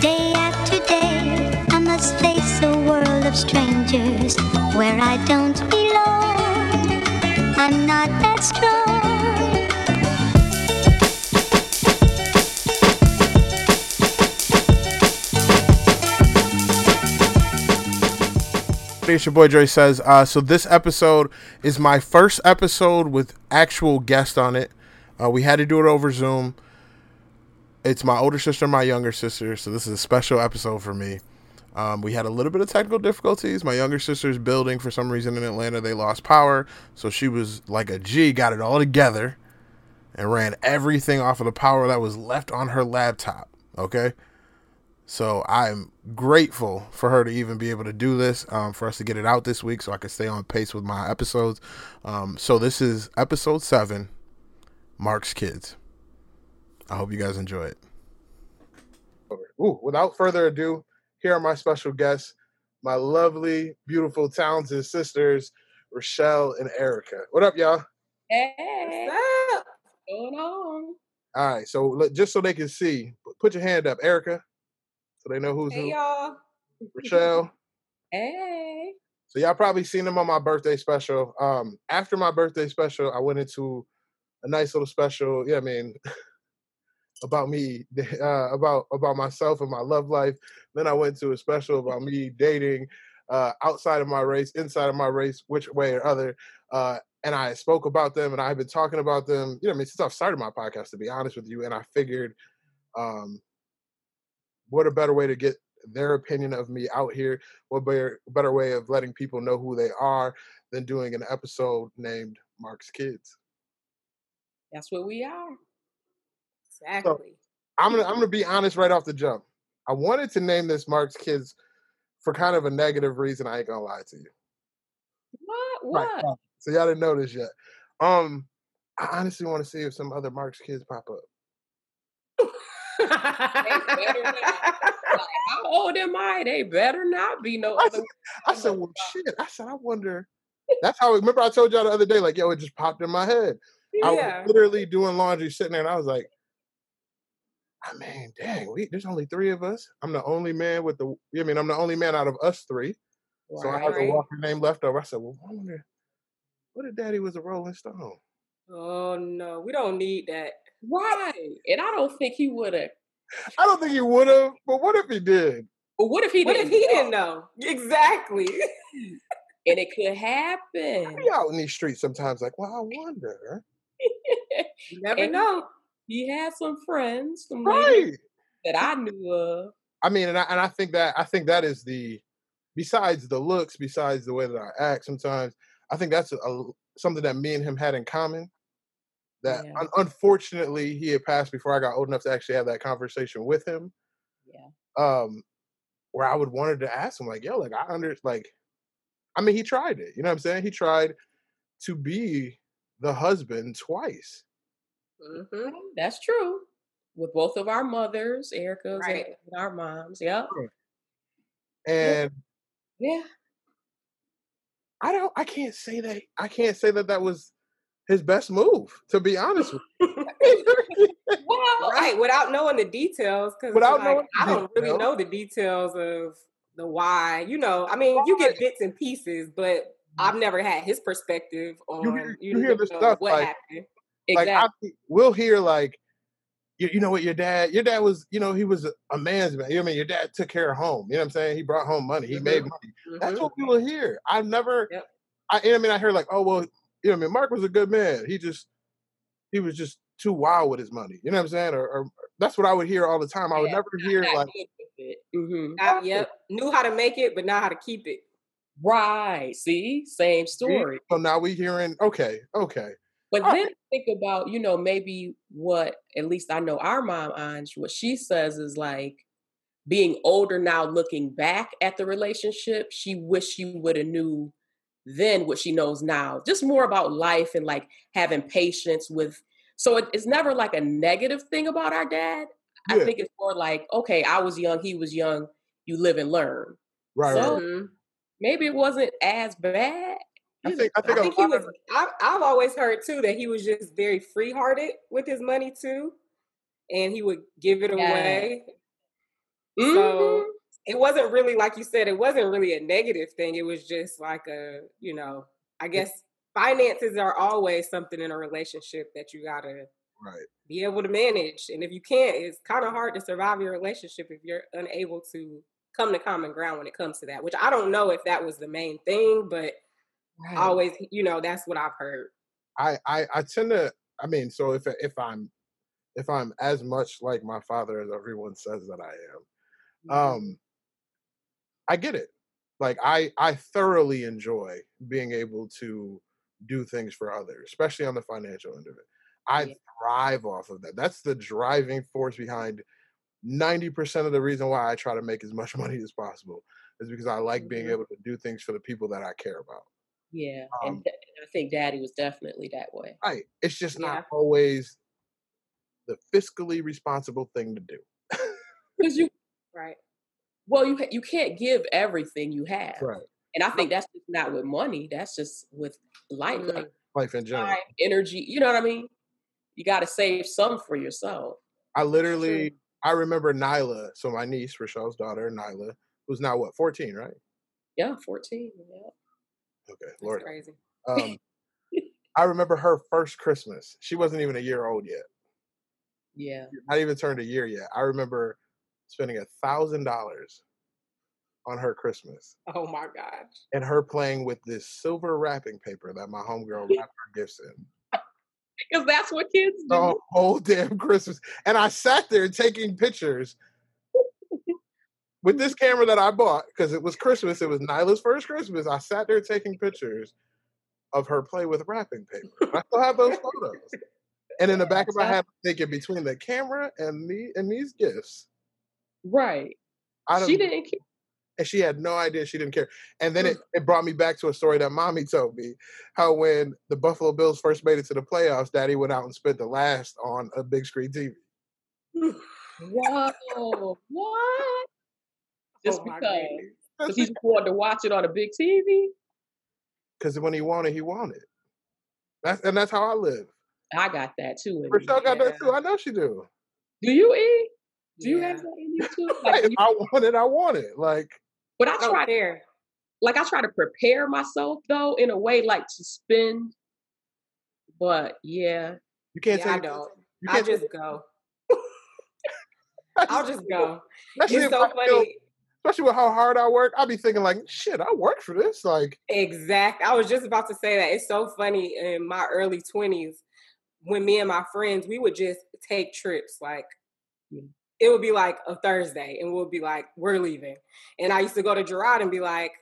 Day after day, I must face a world of strangers where I don't belong. I'm not that strong. It's your boy Dre says. Uh, so this episode is my first episode with actual guest on it. Uh, we had to do it over Zoom. It's my older sister, and my younger sister. So this is a special episode for me. Um, we had a little bit of technical difficulties. My younger sister's building for some reason in Atlanta they lost power, so she was like a G, got it all together, and ran everything off of the power that was left on her laptop. Okay. So I'm grateful for her to even be able to do this, um, for us to get it out this week so I can stay on pace with my episodes. Um, so this is episode seven, Mark's Kids. I hope you guys enjoy it. Ooh, without further ado, here are my special guests, my lovely, beautiful, talented sisters, Rochelle and Erica. What up, y'all? Hey, what's up? What's going on? All right, so look, just so they can see, put your hand up, Erica so they know who's hey, who. y'all. Rochelle. hey. So y'all probably seen them on my birthday special. Um, after my birthday special, I went into a nice little special. Yeah, I mean, about me, uh, about about myself and my love life. Then I went to a special about me dating uh, outside of my race, inside of my race, which way or other. Uh, and I spoke about them, and I've been talking about them. You know, I mean, since I've started my podcast, to be honest with you. And I figured, um, what a better way to get their opinion of me out here? What better better way of letting people know who they are than doing an episode named Mark's Kids? That's what we are. Exactly. So I'm gonna I'm gonna be honest right off the jump. I wanted to name this Mark's Kids for kind of a negative reason. I ain't gonna lie to you. What? What? Right. So y'all didn't know this yet. Um, I honestly want to see if some other Mark's Kids pop up. how old am I? They better not be no. I said, I said, well, shit. I said, I wonder. That's how. Remember, I told y'all the other day, like, yo, it just popped in my head. Yeah. I was literally doing laundry, sitting there, and I was like, I mean, dang, we, there's only three of us. I'm the only man with the. I mean, I'm the only man out of us three. So I have a Walker name left over. I said, well, I wonder, what if Daddy was a Rolling Stone? Oh no, we don't need that. Right. And I don't think he would have. I don't think he would have, but what if he did? But what if he what didn't? if he didn't know? Exactly. and it could happen. I be out in these streets sometimes, like, well, I wonder. you never and know. He had some friends, some right. that I knew of. I mean, and I, and I think that I think that is the besides the looks, besides the way that I act. Sometimes I think that's a, a something that me and him had in common that yeah. un- unfortunately he had passed before I got old enough to actually have that conversation with him. Yeah. Um, where I would wanted to ask him like, yo, like I under like, I mean, he tried it. You know what I'm saying? He tried to be the husband twice. Mm-hmm. That's true. With both of our mothers, Erica's right. and our moms. Yep. And yeah. I don't. I can't say that. I can't say that that was his best move, to be honest with you. well, right, without knowing the details, because without like, knowing I don't really know the details of the why. You know, I mean, you get bits and pieces, but I've mm-hmm. never had his perspective on you hear, you, you hear the stuff what like, happened. Exactly. Like I, we'll hear like you, you, know what your dad your dad was you know he was a man's man you know I mean your dad took care of home you know what I'm saying he brought home money he mm-hmm. made money mm-hmm. that's what people hear I've never yep. I, I mean I hear like oh well you know, I mean, Mark was a good man. He just he was just too wild with his money. You know what I'm saying? Or, or that's what I would hear all the time. I would yeah, never hear like, mm-hmm. I, yep, knew how to make it, but not how to keep it. Right. See, same story. So now we're hearing okay, okay. But all then think about, you know, maybe what at least I know our mom Ange, what she says is like being older now, looking back at the relationship, she wish she would have knew then what she knows now. Just more about life and like having patience with. So it, it's never like a negative thing about our dad. Yeah. I think it's more like, okay, I was young, he was young. You live and learn. Right. So right. Mm-hmm. maybe it wasn't as bad. I think I think, I think he was. I've, I've always heard too that he was just very free hearted with his money too, and he would give it yeah. away. Mm-hmm. So it wasn't really like you said, it wasn't really a negative thing. It was just like a, you know, I guess finances are always something in a relationship that you gotta right be able to manage. And if you can't, it's kind of hard to survive your relationship if you're unable to come to common ground when it comes to that. Which I don't know if that was the main thing, but right. always, you know, that's what I've heard. I, I I tend to. I mean, so if if I'm if I'm as much like my father as everyone says that I am, mm-hmm. um, I get it. Like I I thoroughly enjoy being able to do things for others, especially on the financial end of it. I yeah. thrive off of that. That's the driving force behind 90% of the reason why I try to make as much money as possible is because I like being mm-hmm. able to do things for the people that I care about. Yeah. Um, and I think daddy was definitely that way. Right. It's just not yeah. always the fiscally responsible thing to do. Because you, right. Well, you you can't give everything you have. Right. And I think that's just not with money. That's just with life, mm. like life in general, time, energy. You know what I mean? You got to save some for yourself. I literally, I remember Nyla, so my niece, Rochelle's daughter, Nyla, who's now what, fourteen, right? Yeah, fourteen. Yeah. Okay, Lord. Crazy. Um, I remember her first Christmas. She wasn't even a year old yet. Yeah. Not even turned a year yet. I remember spending a thousand dollars on her Christmas. Oh my gosh. And her playing with this silver wrapping paper that my homegirl wrapped her gifts in. Because that's what kids do. The whole damn Christmas. And I sat there taking pictures with this camera that I bought because it was Christmas. It was Nyla's first Christmas. I sat there taking pictures of her play with wrapping paper. I still have those photos. And in the back of my head, I'm thinking between the camera and me and these gifts. Right. I she didn't care. And she had no idea she didn't care. And then it, mm. it brought me back to a story that mommy told me how when the Buffalo Bills first made it to the playoffs, daddy went out and spent the last on a big screen TV. Whoa. what? Just oh because. Because he just wanted to watch it on a big TV? Because when he wanted, he wanted. That's and that's how I live. I got that too. Rochelle got that too. I know she do. Do you eat? Do yeah. you have that in you too? Like, you, I want it. I want it. Like, but I try to, like, I try to prepare myself though in a way like to spend. But yeah, you can't. Yeah, I don't. You can't I just go. I'll just go. It's so funny. Especially with how hard I work, I'd be thinking like, shit, I work for this. Like, exact. I was just about to say that. It's so funny in my early twenties when me and my friends we would just take trips like hmm. it would be like a Thursday and we'll be like, we're leaving. And I used to go to Gerard and be like,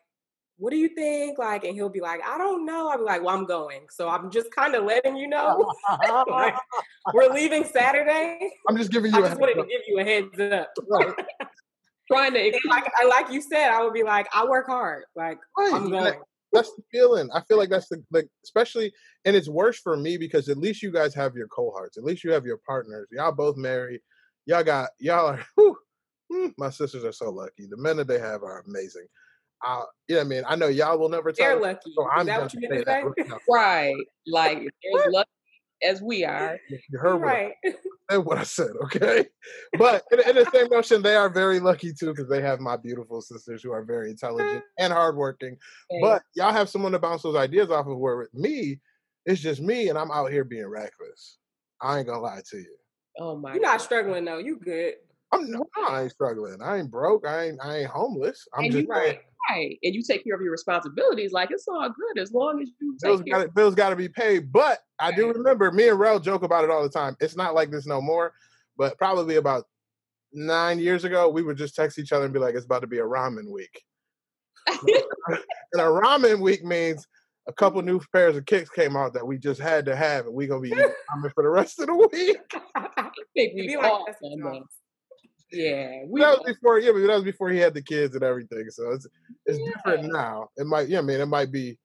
what do you think? Like, and he'll be like, I don't know. I'll be like, well, I'm going. So I'm just kind of letting you know. like, we're leaving Saturday. I'm just giving you I just wanted up. to give you a heads up. Right. Trying to like like you said, I would be like, I work hard. Like right. I'm going. that's the feeling. I feel like that's the like especially and it's worse for me because at least you guys have your cohorts. At least you have your partners. Y'all both married y'all got y'all are whew, hmm, my sisters are so lucky. The men that they have are amazing. Uh, yeah, I mean, I know y'all will never tell. They're lucky. So I'm that what you say that right. Like they're lucky as we are. You heard right. what, I, what I said, okay? But in, in, the same notion, they are very lucky too because they have my beautiful sisters who are very intelligent uh-huh. and hardworking. Okay. But y'all have someone to bounce those ideas off of. Where with me, it's just me, and I'm out here being reckless. I ain't gonna lie to you. Oh my! You're not God. struggling though. You good? I'm no, I ain't struggling. I ain't broke. I ain't I ain't homeless. I'm and just right, right. And you take care of your responsibilities. Like it's all good as long as you bills got bills got to be paid. But I do remember me and Rel joke about it all the time. It's not like this no more. But probably about nine years ago, we would just text each other and be like, "It's about to be a ramen week." and a ramen week means a couple new pairs of kicks came out that we just had to have, and we're gonna be coming for the rest of the week. we like yeah, we that was before. Yeah, but that was before he had the kids and everything. So it's it's yeah. different now. It might, yeah, I mean, it might be,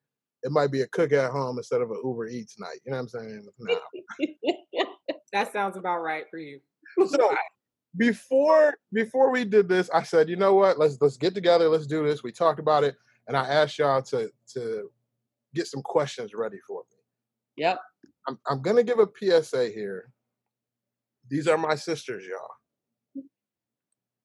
it might be a cook at home instead of an Uber Eats night. You know what I'm saying? Now. that sounds about right for you. So before before we did this, I said, you know what? Let's let's get together. Let's do this. We talked about it, and I asked y'all to to get some questions ready for me. Yep. I'm, I'm going to give a PSA here. These are my sisters, y'all.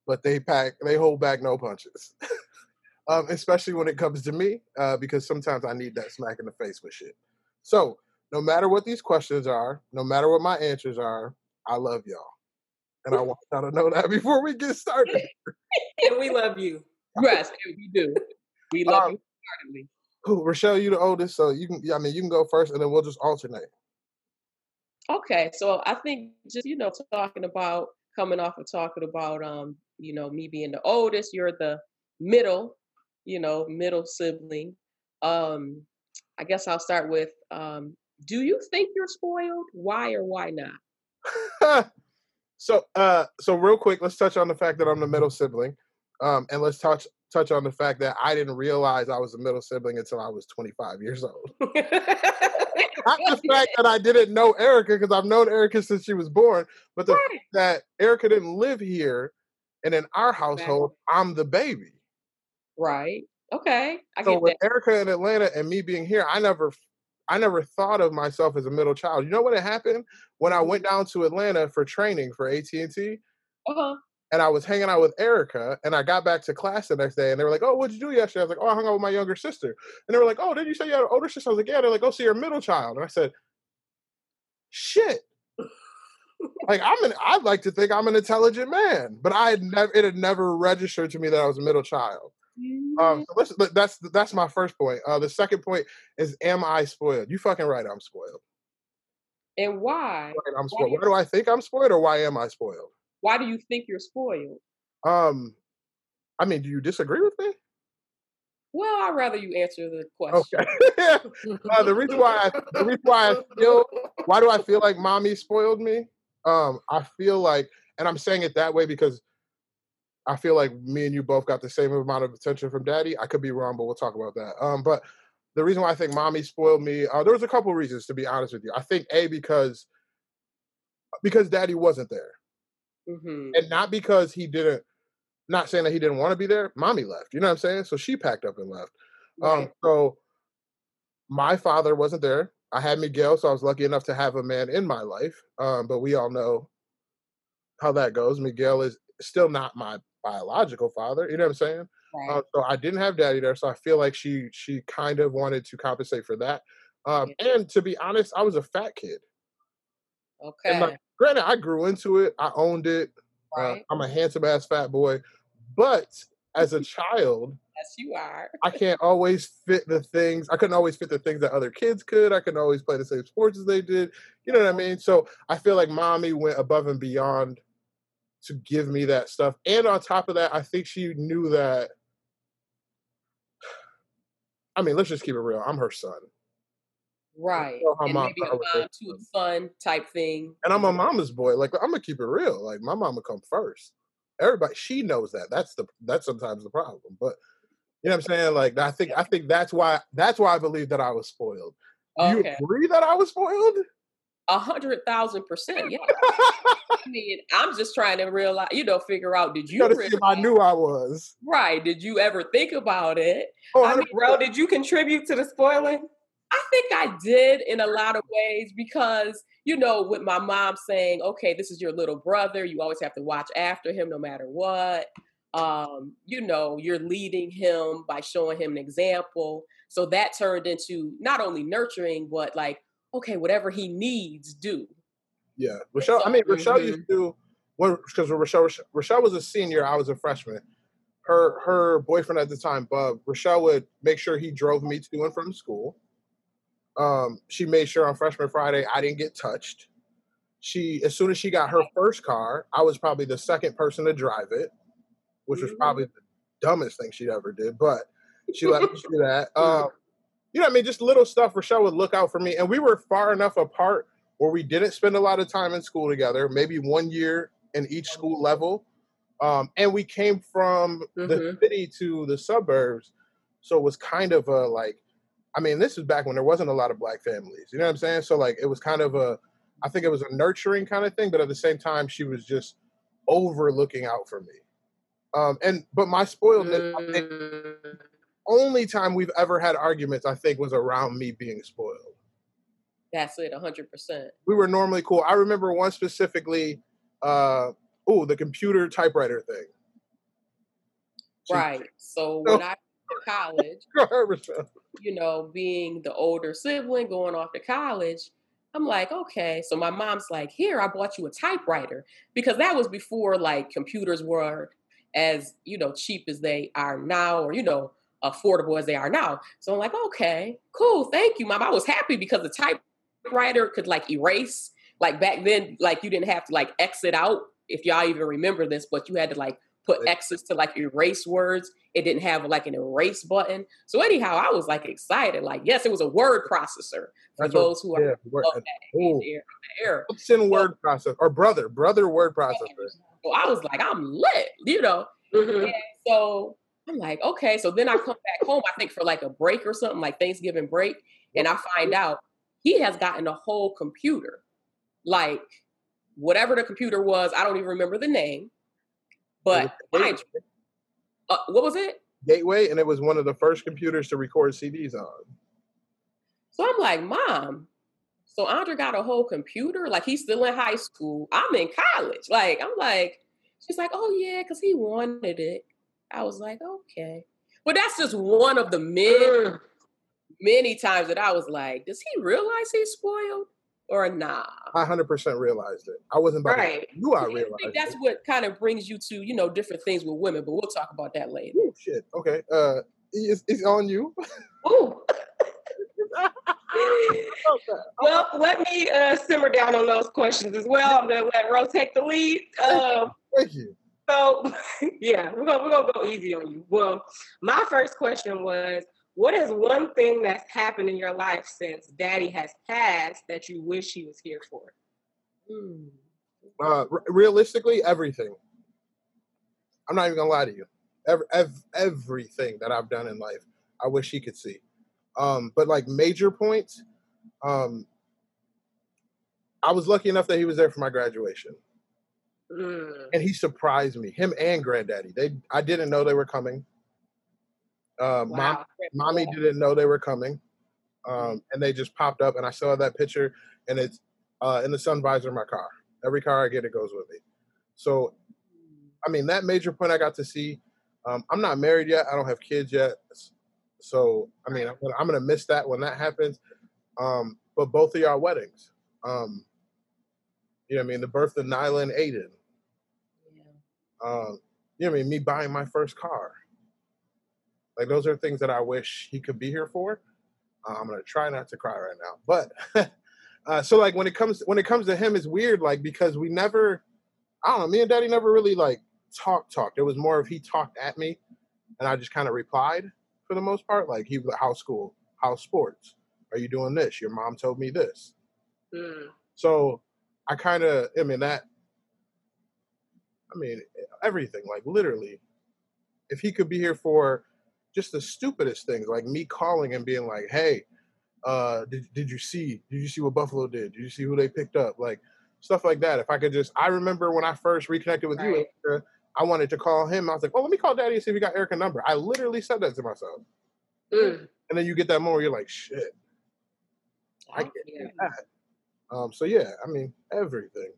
But they pack they hold back no punches. um, especially when it comes to me, uh, because sometimes I need that smack in the face with shit. So no matter what these questions are, no matter what my answers are, I love y'all. And I want y'all to know that before we get started. and we love you. Yes, we do. We love um, you heartily. Cool. Rochelle, you the oldest, so you can I mean you can go first and then we'll just alternate. Okay. So I think just, you know, talking about coming off of talking about um, you know, me being the oldest, you're the middle, you know, middle sibling. Um, I guess I'll start with um, do you think you're spoiled? Why or why not? so uh so real quick, let's touch on the fact that I'm the middle sibling. Um, and let's touch touch on the fact that I didn't realize I was a middle sibling until I was 25 years old. Not the fact that I didn't know Erica because I've known Erica since she was born, but the right. fact that Erica didn't live here, and in our household, I'm the baby. Right. Okay. I so with that. Erica in Atlanta and me being here, I never, I never thought of myself as a middle child. You know what happened when I went mm-hmm. down to Atlanta for training for AT and T? Uh-huh and I was hanging out with Erica, and I got back to class the next day, and they were like, "Oh, what'd you do yesterday?" I was like, "Oh, I hung out with my younger sister," and they were like, "Oh, did you say you had an older sister?" I was like, "Yeah." They're like, "Oh, so you're a middle child," and I said, "Shit." Like I'm an, I'd like to think I'm an intelligent man, but I had never, it had never registered to me that I was a middle child. Um, so let's, that's that's my first point. Uh, the second point is, am I spoiled? You fucking right, I'm spoiled. And why? Right, I'm spoiled. Why, why do I think I'm spoiled, or why am I spoiled? Why do you think you're spoiled? Um, I mean, do you disagree with me? Well, I'd rather you answer the question. Okay. uh, the reason why I, the reason why I feel why do I feel like mommy spoiled me? Um, I feel like, and I'm saying it that way because I feel like me and you both got the same amount of attention from daddy. I could be wrong, but we'll talk about that. Um, but the reason why I think mommy spoiled me, uh, there was a couple of reasons to be honest with you. I think a because because daddy wasn't there. Mm-hmm. And not because he didn't, not saying that he didn't want to be there. Mommy left. You know what I'm saying? So she packed up and left. Um, right. Um, so my father wasn't there. I had Miguel, so I was lucky enough to have a man in my life. Um, but we all know how that goes. Miguel is still not my biological father. You know what I'm saying? Right. Uh, so I didn't have daddy there, so I feel like she she kind of wanted to compensate for that. Um, and to be honest, I was a fat kid. Okay. Like, granted, I grew into it. I owned it. Uh, right. Uh, I'm a handsome ass fat boy, but as a child, yes, you are. I can't always fit the things. I couldn't always fit the things that other kids could. I couldn't always play the same sports as they did. You know what I mean? So I feel like mommy went above and beyond to give me that stuff. And on top of that, I think she knew that. I mean, let's just keep it real. I'm her son. Right. And maybe a mom to a son type thing. And I'm a mama's boy. Like I'm gonna keep it real. Like my mama come first. Everybody she knows that. That's the that's sometimes the problem. But you know what I'm saying? Like I think I think that's why that's why I believe that I was spoiled. Okay. you agree that I was spoiled? A hundred thousand percent, yeah. I mean, I'm just trying to realize, you know, figure out. Did you? you if I knew I was right. Did you ever think about it? Oh, I mean, bro, did you contribute to the spoiling? I think I did in a lot of ways because, you know, with my mom saying, okay, this is your little brother, you always have to watch after him no matter what. Um, you know, you're leading him by showing him an example. So that turned into not only nurturing, but like, okay, whatever he needs, do. Yeah. Rochelle, I mean, Rochelle mm-hmm. used to, because Rochelle, Rochelle was a senior, I was a freshman. Her her boyfriend at the time, Bub, Rochelle would make sure he drove me to and from school um, she made sure on freshman Friday I didn't get touched. She, as soon as she got her first car, I was probably the second person to drive it, which was probably mm-hmm. the dumbest thing she ever did. But she let me do that. Um, you know, I mean, just little stuff. Rochelle would look out for me, and we were far enough apart where we didn't spend a lot of time in school together. Maybe one year in each school level, um, and we came from mm-hmm. the city to the suburbs, so it was kind of a like I mean, this is back when there wasn't a lot of black families. You know what I'm saying? So like, it was kind of a, I think it was a nurturing kind of thing, but at the same time, she was just over looking out for me. Um, and but my spoiledness, mm. Think, only time we've ever had arguments, I think, was around me being spoiled. That's it, hundred percent. We were normally cool. I remember one specifically. Uh, oh, the computer typewriter thing. Right. So when I to college, you know, being the older sibling going off to college, I'm like, okay. So my mom's like, here, I bought you a typewriter because that was before like computers were as, you know, cheap as they are now or, you know, affordable as they are now. So I'm like, okay, cool. Thank you, mom. I was happy because the typewriter could like erase. Like back then, like you didn't have to like exit out if y'all even remember this, but you had to like put X's to like erase words. It didn't have like an erase button. So anyhow, I was like excited. Like, yes, it was a word processor for That's those what, who are yeah, word, that era. What's in word processor or brother, brother word processor? So I was like, I'm lit, you know. Mm-hmm. so I'm like, okay. So then I come back home, I think for like a break or something, like Thanksgiving break, and I find out he has gotten a whole computer. Like whatever the computer was, I don't even remember the name. But mind uh, what was it? Gateway, and it was one of the first computers to record CDs on. So I'm like, Mom, so Andre got a whole computer? Like he's still in high school. I'm in college. Like, I'm like, she's like, oh yeah, because he wanted it. I was like, okay. But that's just one of the many, many times that I was like, does he realize he's spoiled? Or nah? I hundred percent realized it. I wasn't about right. to, you. I realized. I that's it. what kind of brings you to you know different things with women, but we'll talk about that later. Ooh, shit. Okay. Uh, it's, it's on you. Ooh. well, let me uh, simmer down on those questions as well. I'm gonna let Ro take the lead. Um, Thank you. So, yeah, we're gonna we're gonna go easy on you. Well, my first question was, what is one thing that's happened in your life since daddy has passed that you wish he was here for? Hmm. Uh, r- realistically, everything. I'm not even gonna lie to you. Every, ev- everything that I've done in life, I wish he could see. Um, but like major points, um, I was lucky enough that he was there for my graduation, mm. and he surprised me. Him and granddaddy. They, I didn't know they were coming. Uh, wow. mom, mommy didn't know they were coming, um, and they just popped up, and I saw that picture, and it's uh, in the sun visor of my car. Every car I get, it goes with me. So, I mean, that major point I got to see. Um, I'm not married yet. I don't have kids yet. So, I mean, I'm gonna, I'm gonna miss that when that happens. Um, but both of y'all weddings, um, you know, what I mean, the birth of Nyla and Aiden. Yeah. Um, you know, what I mean, me buying my first car. Like those are things that I wish he could be here for. Uh, I'm gonna try not to cry right now, but uh, so like when it comes when it comes to him, it's weird. Like because we never, I don't know, me and Daddy never really like talked talked. It was more of he talked at me, and I just kind of replied for the most part. Like he was like, "House school, house sports? Are you doing this? Your mom told me this." Mm. So I kind of, I mean that. I mean everything, like literally. If he could be here for just the stupidest things, like me calling and being like, "Hey, uh, did did you see? Did you see what Buffalo did? Did you see who they picked up? Like stuff like that. If I could just, I remember when I first reconnected with right. you, I wanted to call him. I was like, "Oh, let me call Daddy and see if he got Erica number." I literally said that to myself, mm. and then you get that moment, you're like, "Shit, I can't do that." Um, so yeah, I mean everything.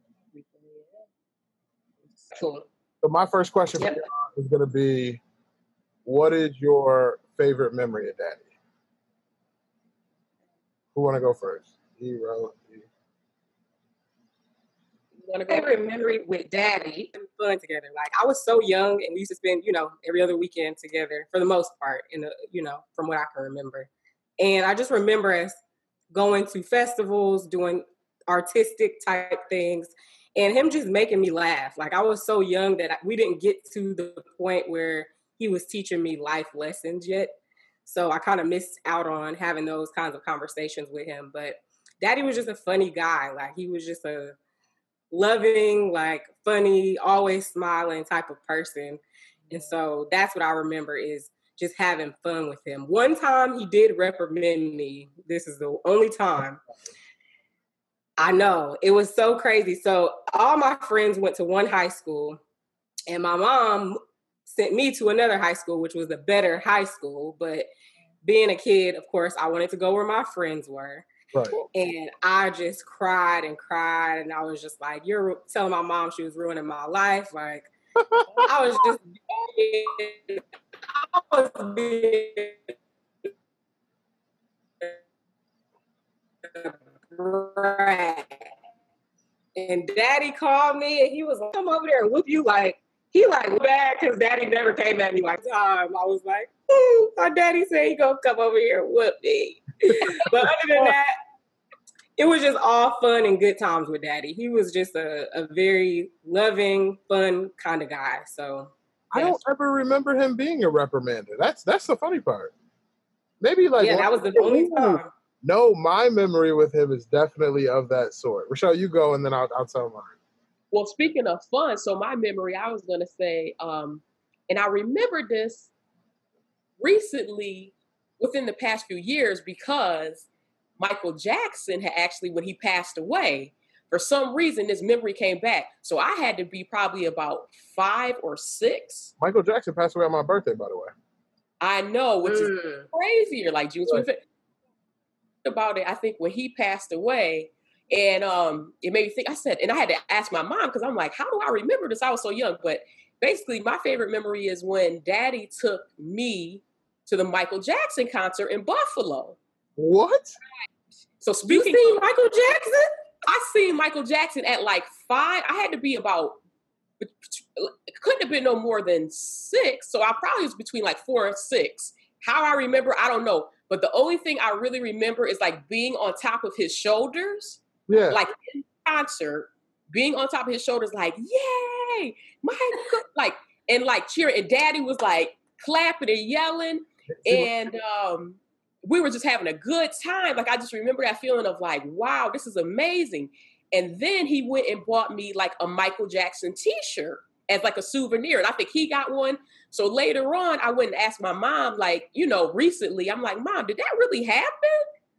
Cool. So my first question yep. is going to be, what is your favorite memory of Daddy? Who want to go first? Hero. Favorite memory with Daddy and fun together. Like I was so young, and we used to spend, you know, every other weekend together for the most part. In the, you know, from what I can remember, and I just remember us going to festivals, doing artistic type things, and him just making me laugh. Like I was so young that we didn't get to the point where he was teaching me life lessons yet. So I kind of missed out on having those kinds of conversations with him. But daddy was just a funny guy. Like he was just a loving, like funny, always smiling type of person. And so that's what I remember is just having fun with him. One time he did reprimand me. This is the only time. I know. It was so crazy. So all my friends went to one high school and my mom sent me to another high school, which was a better high school. But being a kid, of course, I wanted to go where my friends were. Right. And I just cried and cried, and I was just like, "You're telling my mom she was ruining my life." Like, I was just, I was being And daddy called me and he was like, come over there and whoop you like, he like bad because daddy never came at me like time. I was like, Ooh, my daddy said he gonna come over here and whoop me. but other than that, it was just all fun and good times with daddy. He was just a, a very loving, fun kind of guy. So I don't ever remember him being a reprimander. That's that's the funny part. Maybe like yeah, that was the only time. No, my memory with him is definitely of that sort. Rochelle, you go and then I'll, I'll tell mine. Well, speaking of fun, so my memory, I was going to say, um, and I remember this recently within the past few years because Michael Jackson had actually, when he passed away, for some reason, this memory came back. So I had to be probably about five or six. Michael Jackson passed away on my birthday, by the way. I know, which mm. is crazier, like June 25th. About it, I think when he passed away, and um, it made me think. I said, and I had to ask my mom because I'm like, how do I remember this? I was so young, but basically, my favorite memory is when Daddy took me to the Michael Jackson concert in Buffalo. What? So speaking, you seen Michael Jackson? I seen Michael Jackson at like five. I had to be about. Couldn't have been no more than six. So I probably was between like four and six. How I remember, I don't know. But the only thing I really remember is like being on top of his shoulders. Yeah. Like in concert, being on top of his shoulders, like, yay, Michael, like, and like cheering. And daddy was like clapping and yelling. And um, we were just having a good time. Like I just remember that feeling of like, wow, this is amazing. And then he went and bought me like a Michael Jackson t-shirt as like a souvenir. And I think he got one. So later on, I went and asked my mom, like, you know, recently, I'm like, Mom, did that really happen?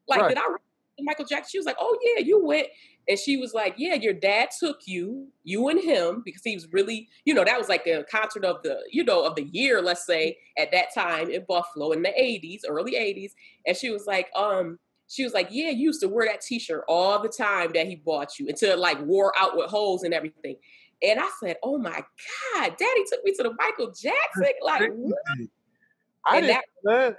Like, right. did I Michael Jackson? She was like, Oh yeah, you went. And she was like, Yeah, your dad took you, you and him, because he was really, you know, that was like the concert of the, you know, of the year, let's say, at that time in Buffalo in the 80s, early 80s. And she was like, um, she was like, Yeah, you used to wear that t-shirt all the time that he bought you until it like wore out with holes and everything. And I said, Oh my God, daddy took me to the Michael Jackson. Like, what? I and didn't that,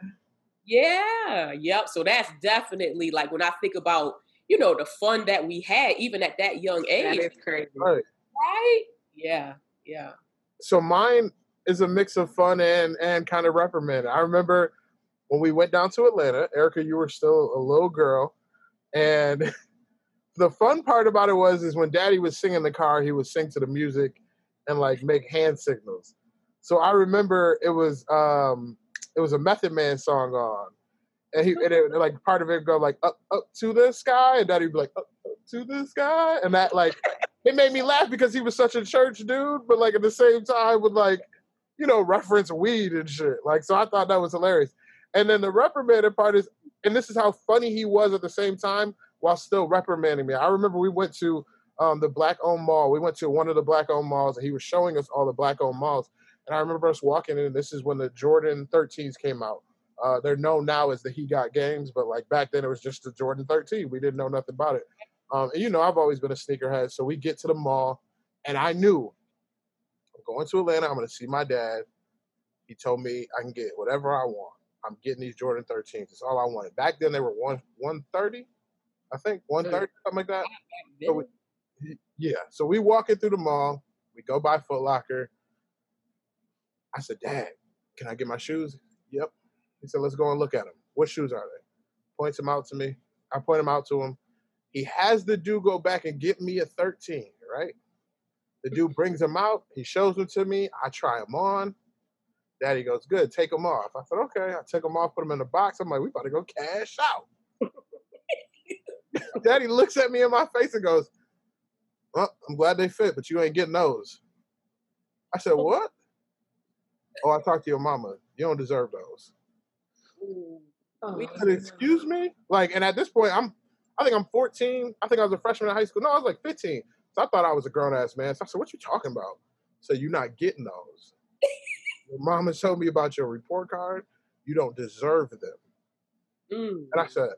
yeah, yep. So that's definitely like when I think about, you know, the fun that we had even at that young age. That is crazy. Right. Right? Yeah, yeah. So mine is a mix of fun and and kind of reprimand. I remember when we went down to Atlanta, Erica, you were still a little girl, and the fun part about it was is when Daddy was singing in the car, he would sing to the music and like make hand signals. So I remember it was um it was a Method Man song on, and he and it, like part of it go like up up to the sky, and Daddy'd be like up, up to the sky, and that like it made me laugh because he was such a church dude, but like at the same time would like you know reference weed and shit. Like so, I thought that was hilarious. And then the reprimanded part is, and this is how funny he was at the same time while still reprimanding me. I remember we went to um, the black owned mall. We went to one of the black owned malls, and he was showing us all the black owned malls. And I remember us walking in, and this is when the Jordan 13s came out. Uh, they're known now as the He Got Games, but like back then it was just the Jordan 13. We didn't know nothing about it. Um, and you know, I've always been a sneakerhead. So we get to the mall, and I knew I'm going to Atlanta. I'm going to see my dad. He told me I can get whatever I want. I'm getting these Jordan 13s. It's all I wanted. Back then they were one 130, I think 130, something like that. So we, yeah. So we walk in through the mall. We go by Foot Locker. I said, Dad, can I get my shoes? Yep. He said, Let's go and look at them. What shoes are they? Points them out to me. I point them out to him. He has the dude go back and get me a 13, right? The dude brings them out. He shows them to me. I try them on. Daddy goes, Good, take them off. I said, Okay. I take them off, put them in the box. I'm like, We about to go cash out. Daddy looks at me in my face and goes, well, I'm glad they fit, but you ain't getting those. I said, oh. What? Oh, I talked to your mama. You don't deserve those. Oh, said, excuse me? Like, and at this point, I'm, I think I'm 14. I think I was a freshman in high school. No, I was like 15. So I thought I was a grown ass man. So I said, what you talking about? So you're not getting those. your mama told me about your report card. You don't deserve them. Mm. And I said,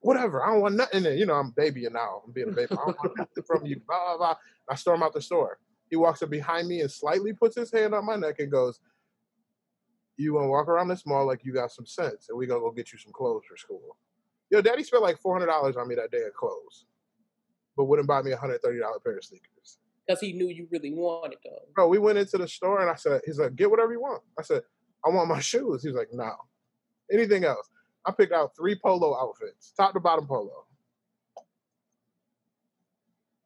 whatever. I don't want nothing. And, you know, I'm babying now. I'm being a baby. I don't want nothing from you. Blah, blah, blah. I storm out the store. He walks up behind me and slightly puts his hand on my neck and goes, "You want to walk around this mall like you got some sense, and we gonna go get you some clothes for school." Yo, Daddy spent like four hundred dollars on me that day of clothes, but wouldn't buy me a hundred thirty dollar pair of sneakers because he knew you really wanted them. Bro, we went into the store and I said, "He's like, get whatever you want." I said, "I want my shoes." He's like, "No, anything else." I picked out three polo outfits, top to bottom polo.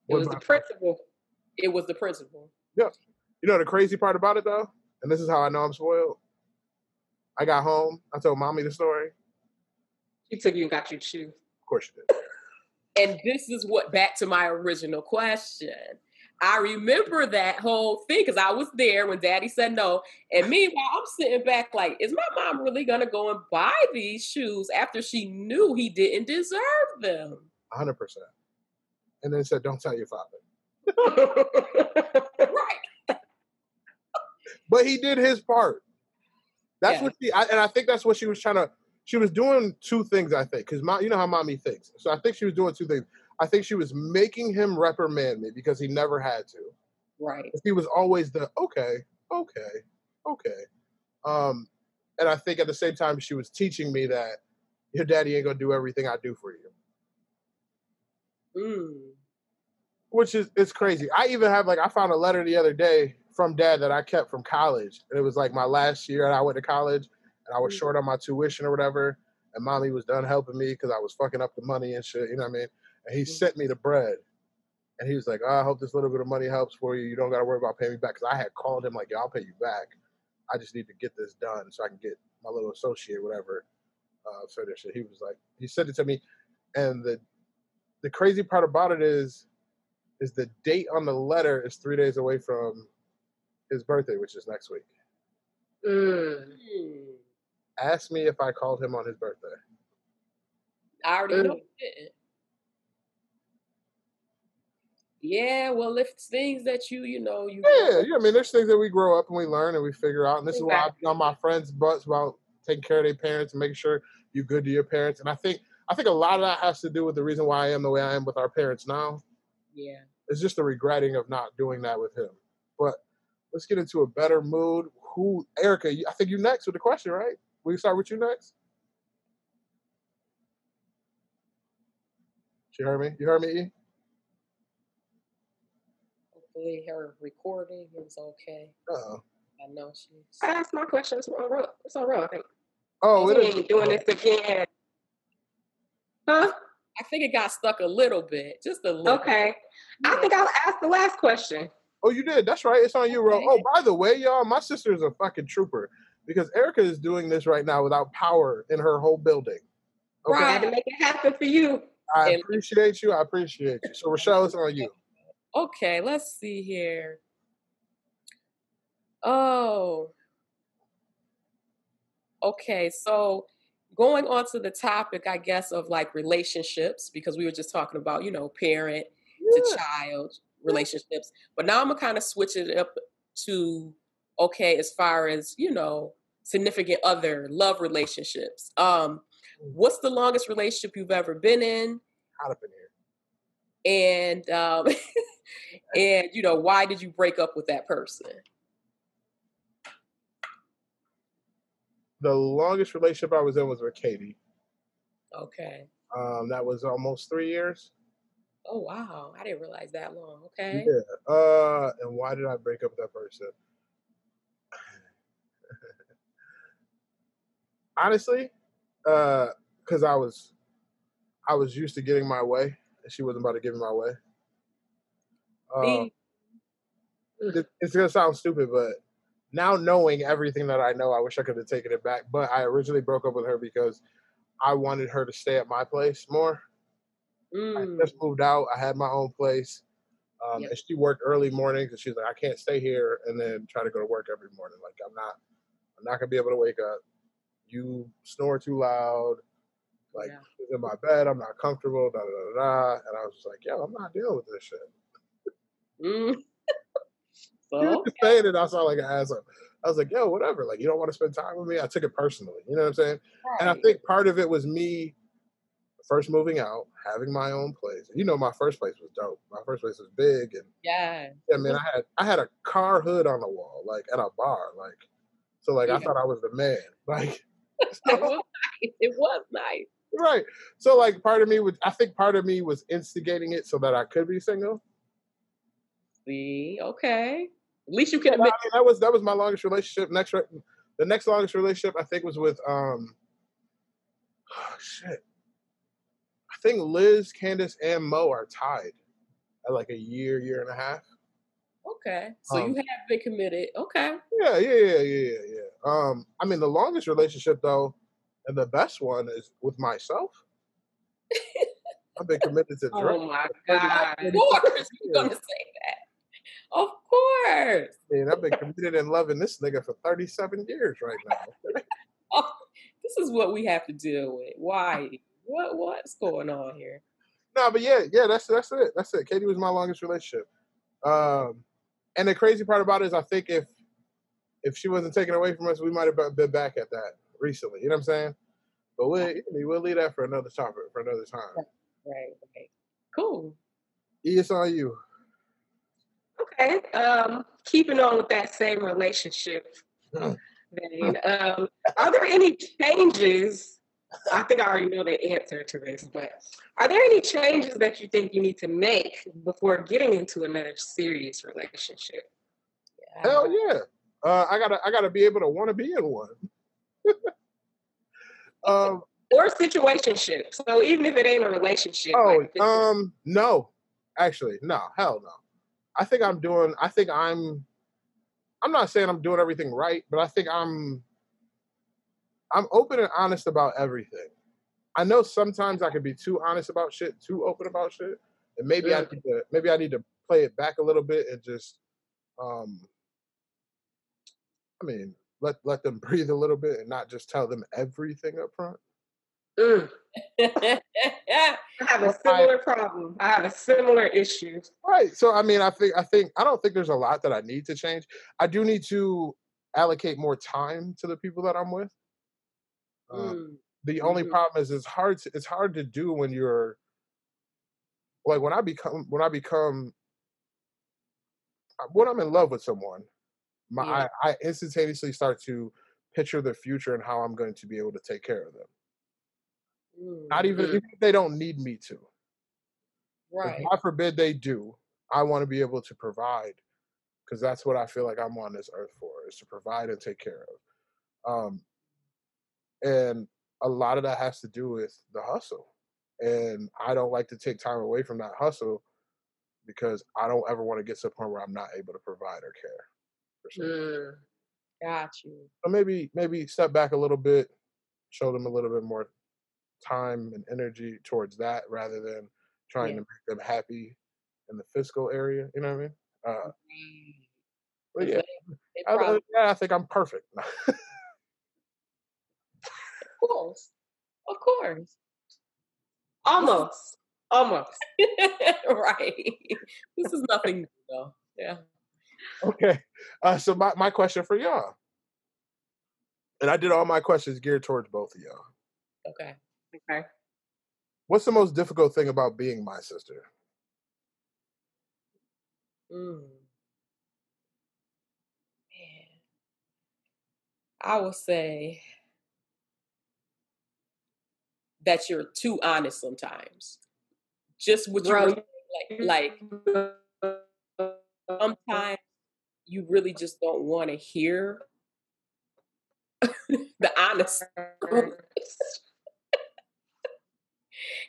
It was the principal. It was the principal. Yeah. You know the crazy part about it though, and this is how I know I'm spoiled. I got home. I told mommy the story. She took you and got you shoes. Of course she did. And this is what back to my original question. I remember that whole thing because I was there when daddy said no. And meanwhile, I'm sitting back like, is my mom really going to go and buy these shoes after she knew he didn't deserve them? 100%. And then said, don't tell your father. right. but he did his part. That's yeah. what she, I, and I think that's what she was trying to, she was doing two things, I think, because you know how mommy thinks. So I think she was doing two things. I think she was making him reprimand me because he never had to. Right. He was always the okay, okay, okay. Um, and I think at the same time she was teaching me that your daddy ain't gonna do everything I do for you. Mm. Which is it's crazy. I even have like I found a letter the other day from dad that I kept from college. And it was like my last year and I went to college and I was mm. short on my tuition or whatever. And mommy was done helping me because I was fucking up the money and shit. You know what I mean? and he sent me the bread. And he was like, oh, I hope this little bit of money helps for you. You don't got to worry about paying me back. Because I had called him, like, yeah, I'll pay you back. I just need to get this done so I can get my little associate, whatever, uh, finished. And he was like, he sent it to me. And the the crazy part about it is, is the date on the letter is three days away from his birthday, which is next week. Mm. Ask me if I called him on his birthday. I already know didn't. Yeah, well, if it's things that you, you know, you. Yeah, yeah. I mean, there's things that we grow up and we learn and we figure out, and this exactly. is why I be on my friends' butts about taking care of their parents and making sure you're good to your parents. And I think, I think a lot of that has to do with the reason why I am the way I am with our parents now. Yeah, it's just the regretting of not doing that with him. But let's get into a better mood. Who, Erica? I think you're next with the question, right? We start with you next. She heard me. You heard me. E? hopefully her recording is okay. Uh-oh. I know she's. I asked my question. It's all right. It's all right. Oh, we ain't doing this again. Huh? I think it got stuck a little bit, just a little. Okay. I think I'll ask the last question. Oh, you did. That's right. It's on you, Ro. Oh, by the way, y'all, my sister is a fucking trooper because Erica is doing this right now without power in her whole building. Okay? Right, to make it happen for you. I appreciate you. I appreciate you. So, Rochelle, it's on you. Okay, let's see here. Oh. Okay, so going on to the topic, I guess, of like relationships, because we were just talking about, you know, parent yeah. to child relationships. But now I'm gonna kind of switch it up to okay, as far as, you know, significant other love relationships. Um, mm. what's the longest relationship you've ever been in? Out up in here. And um and you know why did you break up with that person the longest relationship i was in was with katie okay um that was almost three years oh wow i didn't realize that long okay yeah uh and why did i break up with that person honestly uh because i was i was used to getting my way and she wasn't about to give me my way uh, it's gonna sound stupid, but now knowing everything that I know, I wish I could have taken it back. But I originally broke up with her because I wanted her to stay at my place more. Mm. I just moved out. I had my own place. Um, yep. And she worked early mornings, and she's like, "I can't stay here and then try to go to work every morning. Like, I'm not, I'm not gonna be able to wake up. You snore too loud. Like, yeah. in my bed, I'm not comfortable. Da da da da." And I was just like, "Yo, I'm not dealing with this shit." Mm. so, you okay. saying it, I sound like an asshole. I was like, yo, whatever. Like, you don't want to spend time with me? I took it personally. You know what I'm saying? Right. And I think part of it was me first moving out, having my own place. You know, my first place was dope. My first place was big and yeah. I mean, I had I had a car hood on the wall, like at a bar, like so. Like yeah. I thought I was the man. Like so, it, was nice. it was nice. Right. So like part of me was I think part of me was instigating it so that I could be single. See, okay. At least you can admit I mean, that was that was my longest relationship. Next the next longest relationship I think was with um oh, shit. I think Liz, Candace, and Mo are tied at like a year, year and a half. Okay. So um, you have been committed. Okay. Yeah, yeah, yeah, yeah, yeah. Um, I mean the longest relationship though, and the best one is with myself. I've been committed to Drake. Oh my god! Of course, you're gonna say that. Of course. Man, I've been committed and loving this nigga for 37 years right now. oh, this is what we have to deal with. Why? What what's going on here? No, but yeah, yeah, that's that's it. That's it. Katie was my longest relationship. Um, and the crazy part about it is, I think if if she wasn't taken away from us, we might have been back at that recently. You know what I'm saying? But we'll we'll leave that for another topic for another time. Right. Right. Cool. It's on you. Okay. Um, keeping on with that same relationship vein, um, are there any changes? I think I already know the answer to this, but are there any changes that you think you need to make before getting into another serious relationship? Yeah. Hell yeah. Uh, I gotta I gotta be able to want to be in one. um, or situationship. So even if it ain't a relationship. Oh, like um, no, actually, no, hell no. I think I'm doing. I think I'm. I'm not saying I'm doing everything right, but I think I'm. I'm open and honest about everything. I know sometimes I can be too honest about shit, too open about shit, and maybe yeah. I need to. Maybe I need to play it back a little bit and just. um I mean, let let them breathe a little bit and not just tell them everything up front. Mm. I have a similar problem. I have a similar issue. Right. So I mean, I think I think I don't think there's a lot that I need to change. I do need to allocate more time to the people that I'm with. Um, mm. The only mm problem is it's hard. To, it's hard to do when you're like when I become when I become uh, when I'm in love with someone. My yeah. I, I instantaneously start to picture the future and how I'm going to be able to take care of them. Not even, mm-hmm. even if they don't need me to. Right. God forbid they do. I want to be able to provide because that's what I feel like I'm on this earth for is to provide and take care of. Um, and a lot of that has to do with the hustle. And I don't like to take time away from that hustle because I don't ever want to get to a point where I'm not able to provide or care. Mm, got you. So maybe maybe step back a little bit, show them a little bit more time and energy towards that rather than trying yeah. to make them happy in the fiscal area. You know what I mean? Uh, mm-hmm. but yeah, I, yeah, I think I'm perfect. of course, of course, almost, almost. right. This is nothing new, though. Yeah. Okay. Uh, so my, my question for y'all, and I did all my questions geared towards both of y'all. Okay. Okay. What's the most difficult thing about being my sister? Mm. Man. I would say that you're too honest sometimes. Just what you really, like like sometimes you really just don't want to hear the honest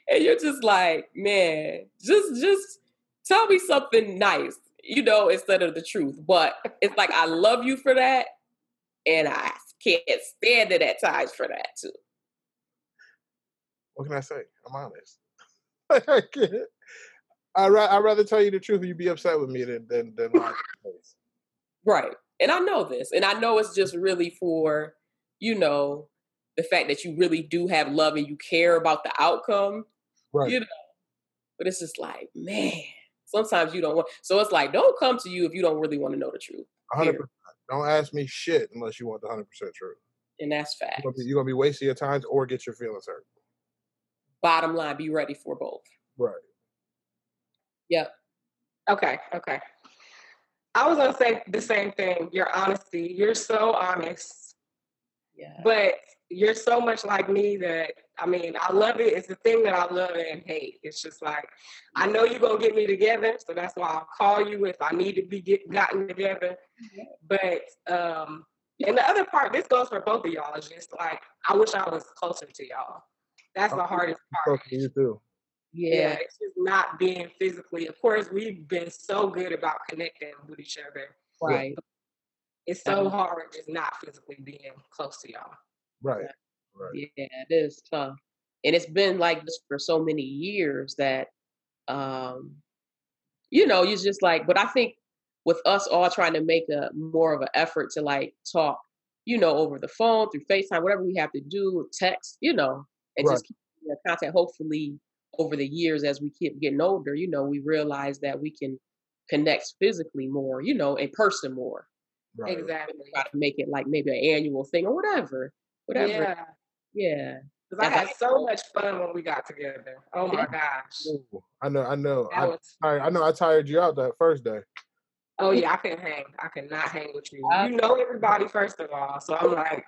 and you're just like, man, just just tell me something nice, you know, instead of the truth. But it's like I love you for that, and I can't stand it at times for that too. What can I say? I'm honest. I can't. I I'd rather tell you the truth and you be upset with me than than than lie. right, and I know this, and I know it's just really for you know the fact that you really do have love and you care about the outcome. Right. You know. But it's just like, man, sometimes you don't want so it's like don't come to you if you don't really want to know the truth. 100 Don't ask me shit unless you want the hundred percent truth. And that's fact. You're, you're gonna, be, wasting your time or get your feelings hurt. Bottom line, be ready for both. Right. Yep. Okay. Okay. I was gonna say the same thing. Your honesty. You're so honest. Yeah. But you're so much like me that I mean, I love it. It's the thing that I love and hate. It's just like I know you're gonna get me together, so that's why I'll call you if I need to be get gotten together. But um and the other part, this goes for both of y'all, is just like I wish I was closer to y'all. That's the hardest part. You too. Yeah. it's just not being physically. Of course, we've been so good about connecting with each other. Right. It's so hard just not physically being close to y'all. Right. Right. Yeah, it is tough. And it's been like this for so many years that um you know, you're just like but I think with us all trying to make a more of an effort to like talk, you know, over the phone, through FaceTime, whatever we have to do, text, you know, and Right. just keep in contact. Hopefully over the years as we keep getting older, you know, we realize that we can connect physically more, you know, in person more. Right. Exactly. Try to make it like maybe an annual thing or whatever. Whatever. Yeah. Yeah. Because I had so much fun when we got together. Oh my gosh. I know. I know. I, was I, I know. I tired you out that first day. Oh yeah, I couldn't hang. I could not hang with you. I- You know everybody first of all. So I'm like,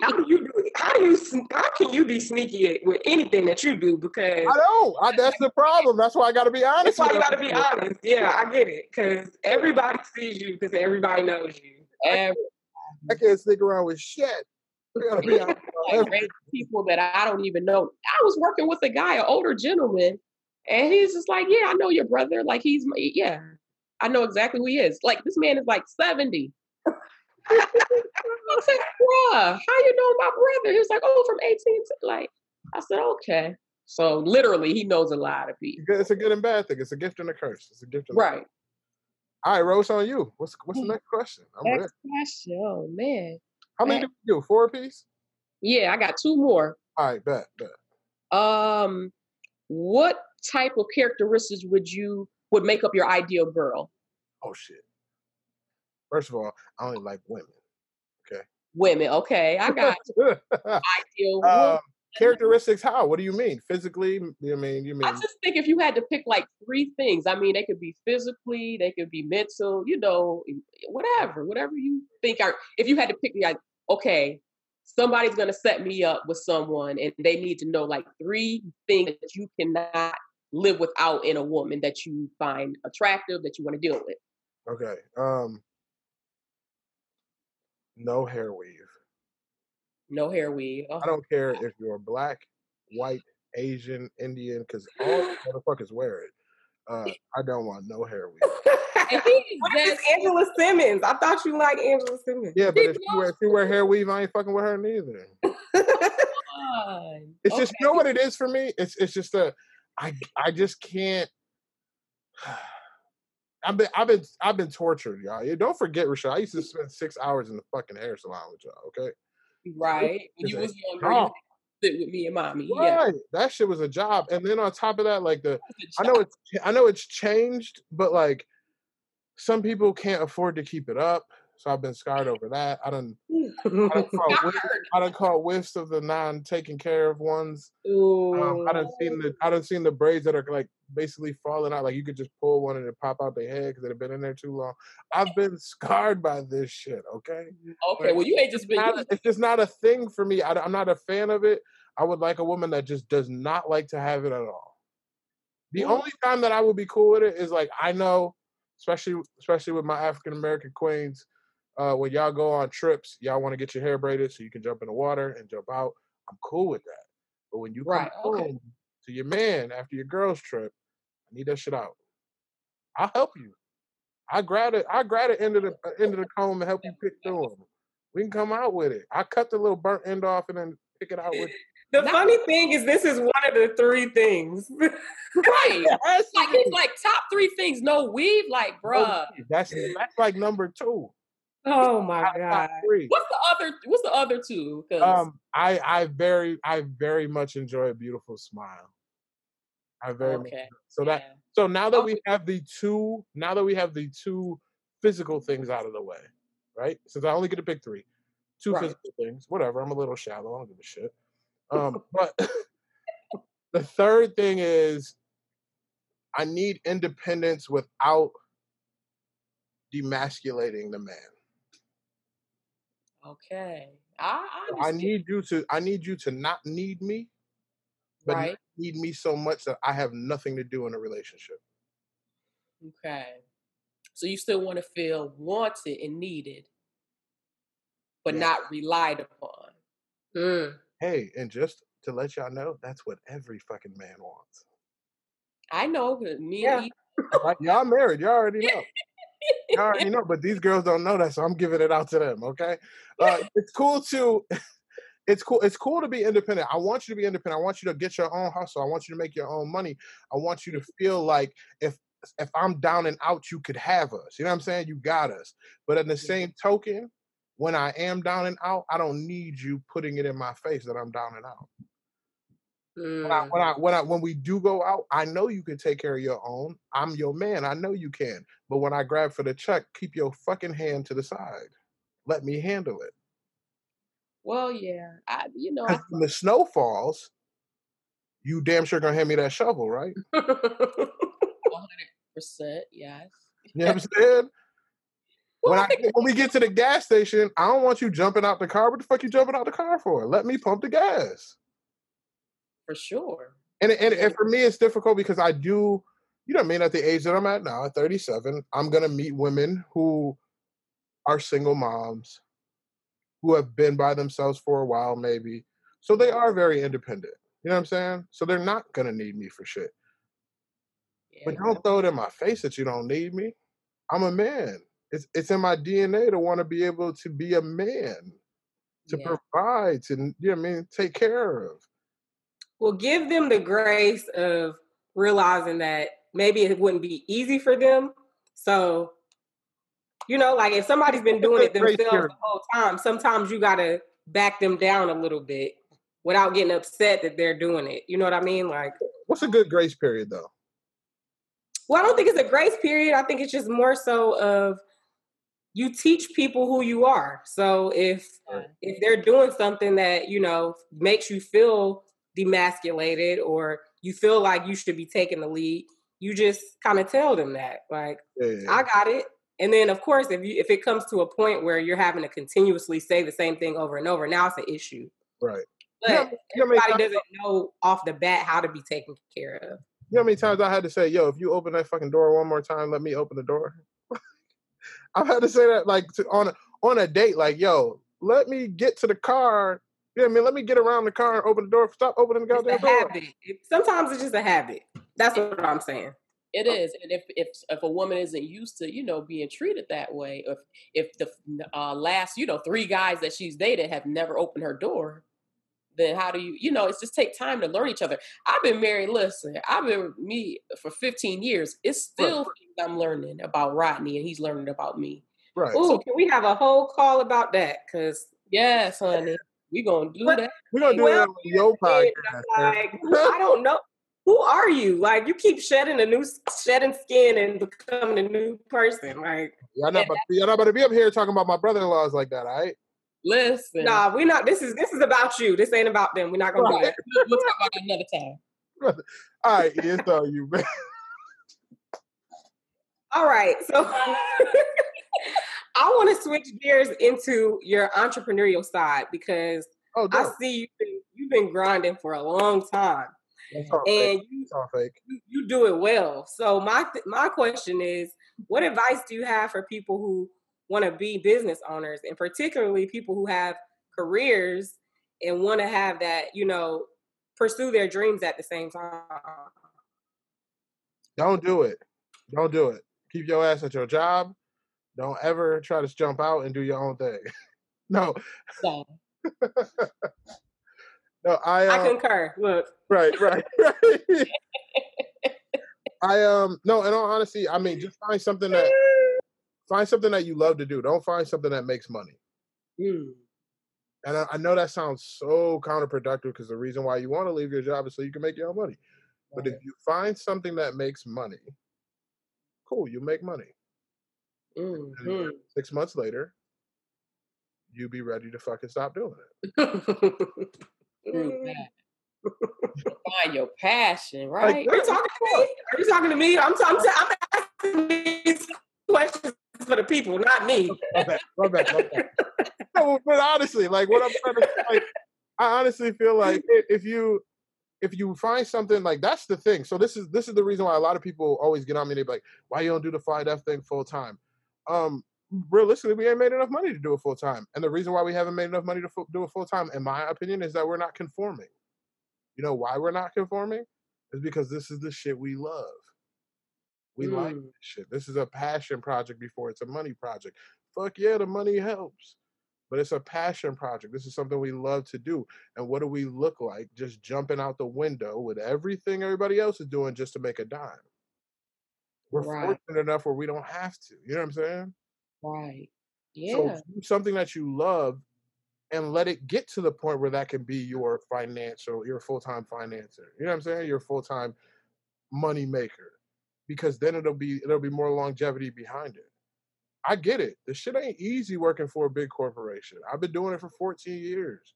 how do you do how do you how can you be sneaky with anything that you do? Because I know. I, that's the problem. That's why I got to be honest. that's why you gotta be honest. Yeah, I get it. Cause everybody sees you because everybody knows you. Every, I can't stick around with shit. I gotta be honest about like people that I don't even know. I was working with a guy, an older gentleman, and he's just like, "Yeah, I know your brother. Like he's my, yeah, I know exactly who he is. Like this man is like 70. I said, "Bruh, how you know my brother?" He was like, "Oh, from 18." to Like I said, "Okay." So literally, he knows a lot of people. It's a good and bad thing. It's a gift and a curse. It's a gift and a Right. curse. All right, Rose, on you. What's what's the next question? I'm ready. Next question, oh man. How many did we do? Four apiece? Yeah, I got two more. All right, bet, bet. Um, what type of characteristics would you would make up your ideal girl? Oh shit. First of all, I only like women. Okay. Women, okay, I got ideal. um, characteristics? How? What do you mean? Physically? You mean you mean? I just think if you had to pick like three things, I mean, they could be physically, they could be mental, you know, whatever, whatever you think are. If you had to pick, like, okay, somebody's gonna set me up with someone, and they need to know like three things that you cannot live without in a woman that you find attractive, that you want to deal with. Okay. Um. No hair weave. No hair weave. Oh, I don't care if you're black, white, Asian, Indian, because all motherfuckers wear it. Uh, I don't want no hair weave. and he What if is it's Angela Simmons? I thought you liked Angela Simmons. Yeah, but He if you wear if you wear hair weave, I ain't fucking with her neither. fine. It's just Okay. you know what it is for me. It's it's just a I I just can't. I've been I've been I've been tortured, y'all. Yeah, Don't forget, Rashad. I used to spend six hours in the fucking hair salon with y'all. Okay, right. When you was younger, you sit with me and mommy. Yeah. right? That shit was a job. And then on top of that, like the I know it's I know it's changed, but like some people can't afford to keep it up. So I've been scarred over that. I don't I done caught whiffs, I done caught whiffs of the non taken care of ones. Um, I done seen the I done seen the braids that are like basically falling out. Like you could just pull one and it pop out their head because it had been in there too long. I've been scarred by this shit. Okay, Okay, well, you ain't just been. Not- it's just not a thing for me. I, am not a fan of it. I would like a woman that just does not like to have it at all. The only time that I would be cool with it is like I know, especially especially with my African American queens, uh, when y'all go on trips, y'all want to get your hair braided so you can jump in the water and jump out. I'm cool with that. But when you come okay. home to your man after your girl's trip, I need that shit out. I'll help you. I grab it. I grab it end of the uh, end of the comb and help you pick through them. We can come out with it. I cut the little burnt end off and then pick it out with. The Not- funny thing is, this is one of the three things. right. Like it's like top three things. No weave. Like, bruh. that's that's like number two. Oh my Top god! three. What's the other? What's the other two? Um, I I very I very much enjoy a beautiful smile. I very much. okay. So that so now that we have the two now that we have the two physical things out of the way, right? Since I only get to pick three, two Right. physical things. Whatever. I'm a little shallow. I don't give a shit. Um, but the third thing is I need independence without demasculating the man. Okay. I, I, I need you to I need you to not need me, but right. need me so much that I have nothing to do in a relationship. Okay. So you still want to feel wanted and needed, but yeah. not relied upon. Mm. Hey, and just to let y'all know, that's what every fucking man wants. I know. Me yeah. y'all married. Y'all already know. y'all already know, but these girls don't know that, so I'm giving it out to them. Okay, uh, it's cool to. It's cool. It's cool to be independent. I want you to be independent. I want you to get your own hustle. I want you to make your own money. I want you to feel like if if I'm down and out, you could have us. You know what I'm saying? You got us. But in the same token, when I am down and out, I don't need you putting it in my face that I'm down and out. Mm. When, I, when I when I when we do go out, I know you can take care of your own. I'm your man. I know you can. But when I grab for the check, keep your fucking hand to the side. Let me handle it. Well, yeah, I you know when the snow falls, you damn sure gonna hand me that shovel, right? One hundred percent, yes. You know what I'm saying? When I when we get to the gas station, I don't want you jumping out the car. What the fuck you jumping out the car for? Let me pump the gas. For sure. And and, and for me, it's difficult because I do, you know, I mean, at the age that I'm at now, at 37, I'm gonna meet women who are single moms, who have been by themselves for a while, maybe. So they are very independent. You know what I'm saying? So they're not gonna need me for shit. Yeah, but don't throw it in my face that you don't need me. I'm a man it's it's in my DNA to want to be able to be a man, to yeah. provide, to you know what I mean, take care of. Well, give them the grace of realizing that maybe it wouldn't be easy for them. So, you know, like if somebody's been doing it themselves the whole time, sometimes you gotta back them down a little bit without getting upset that they're doing it. You know what I mean? Like what's a good grace period though? Well, I don't think it's a grace period. I think it's just more so of you teach people who you are. So if if they're doing something that, you know, makes you feel demasculated or you feel like you should be taking the lead, you just kind of tell them that. Like, yeah. I got it. And then of course if you if it comes to a point where you're having to continuously say the same thing over and over, now it's an issue. Right. But yeah, everybody doesn't know off the bat how to be taken care of. You know how many times I had to say, yo, if you open that fucking door one more time, let me open the door? I've had to say that like to, on a, on a date, like, yo, let me get to the car. Yeah, I mean, let me get around the car and open the door. Stop opening the goddamn door. Habit. It, sometimes it's just a habit. That's what I'm saying. It is, and if if if a woman isn't used to you know being treated that way, if if the uh, last you know three guys that she's dated have never opened her door, then how do you you know it's just take time to learn each other i've been married listen i've been me for 15 years it's still right. things i'm learning about rodney and he's learning about me right Ooh, so can we have a whole call about that because yes honey we're gonna do that we're gonna do well, that on your podcast like, i don't know who are you like you keep shedding a new shedding skin and becoming a new person like y'all not, about, y'all not about to be up here talking about my brother-in-laws like that all right Listen. Nah, we're not. This is this is about you. This ain't about them. We're not gonna right. do that. We'll talk about it another time. all right, it's all you, man. All right, so I want to switch gears into your entrepreneurial side because oh, I see you've been, you've been grinding for a long time, and you, you, you do it well. So my my question is, what advice do you have for people who want to be business owners and particularly people who have careers and want to have that, you know, pursue their dreams at the same time. Don't do it. Don't do it. Keep your ass at your job. Don't ever try to jump out and do your own thing. no. no, I. Uh, I concur. Look. Right, right, right. I um no, in all honesty, I mean, just find something that find something that you love to do. Don't find something that makes money. Mm. And I, I, know that sounds so counterproductive because the reason why you want to leave your job is so you can make your own money. But if you find something that makes money, cool, you make money. Mm-hmm. Six months later, you be ready to fucking stop doing it. Find your passion, right? Like, are you talking to me? Are you talking to me? I'm, t- I'm, t- I'm asking these questions for the people, not me. My bad, my bad, my bad. no, but honestly, like what I'm trying to like, I honestly feel like if you if you find something like that's the thing. So this is this is the reason why a lot of people always get on me. They be like, "Why you don't do the Fly Def thing full time?" Um, realistically, we ain't made enough money to do it full time, and the reason why we haven't made enough money to do it full time, in my opinion, is that we're not conforming. You know why we're not conforming? Is because this is the shit we love. We mm. like this shit. This is a passion project before it's a money project. Fuck yeah, the money helps but it's a passion project. This is something we love to do. And what do we look like just jumping out the window with everything everybody else is doing just to make a dime? We're right. fortunate enough where we don't have to. You know what I'm saying? Right. Yeah. So do something that you love and let it get to the point where that can be your financial, your full-time financer. You know what I'm saying? Your full-time money maker. Because then it'll be it'll be more longevity behind it. I get it. The shit ain't easy working for a big corporation. I've been doing it for 14 years.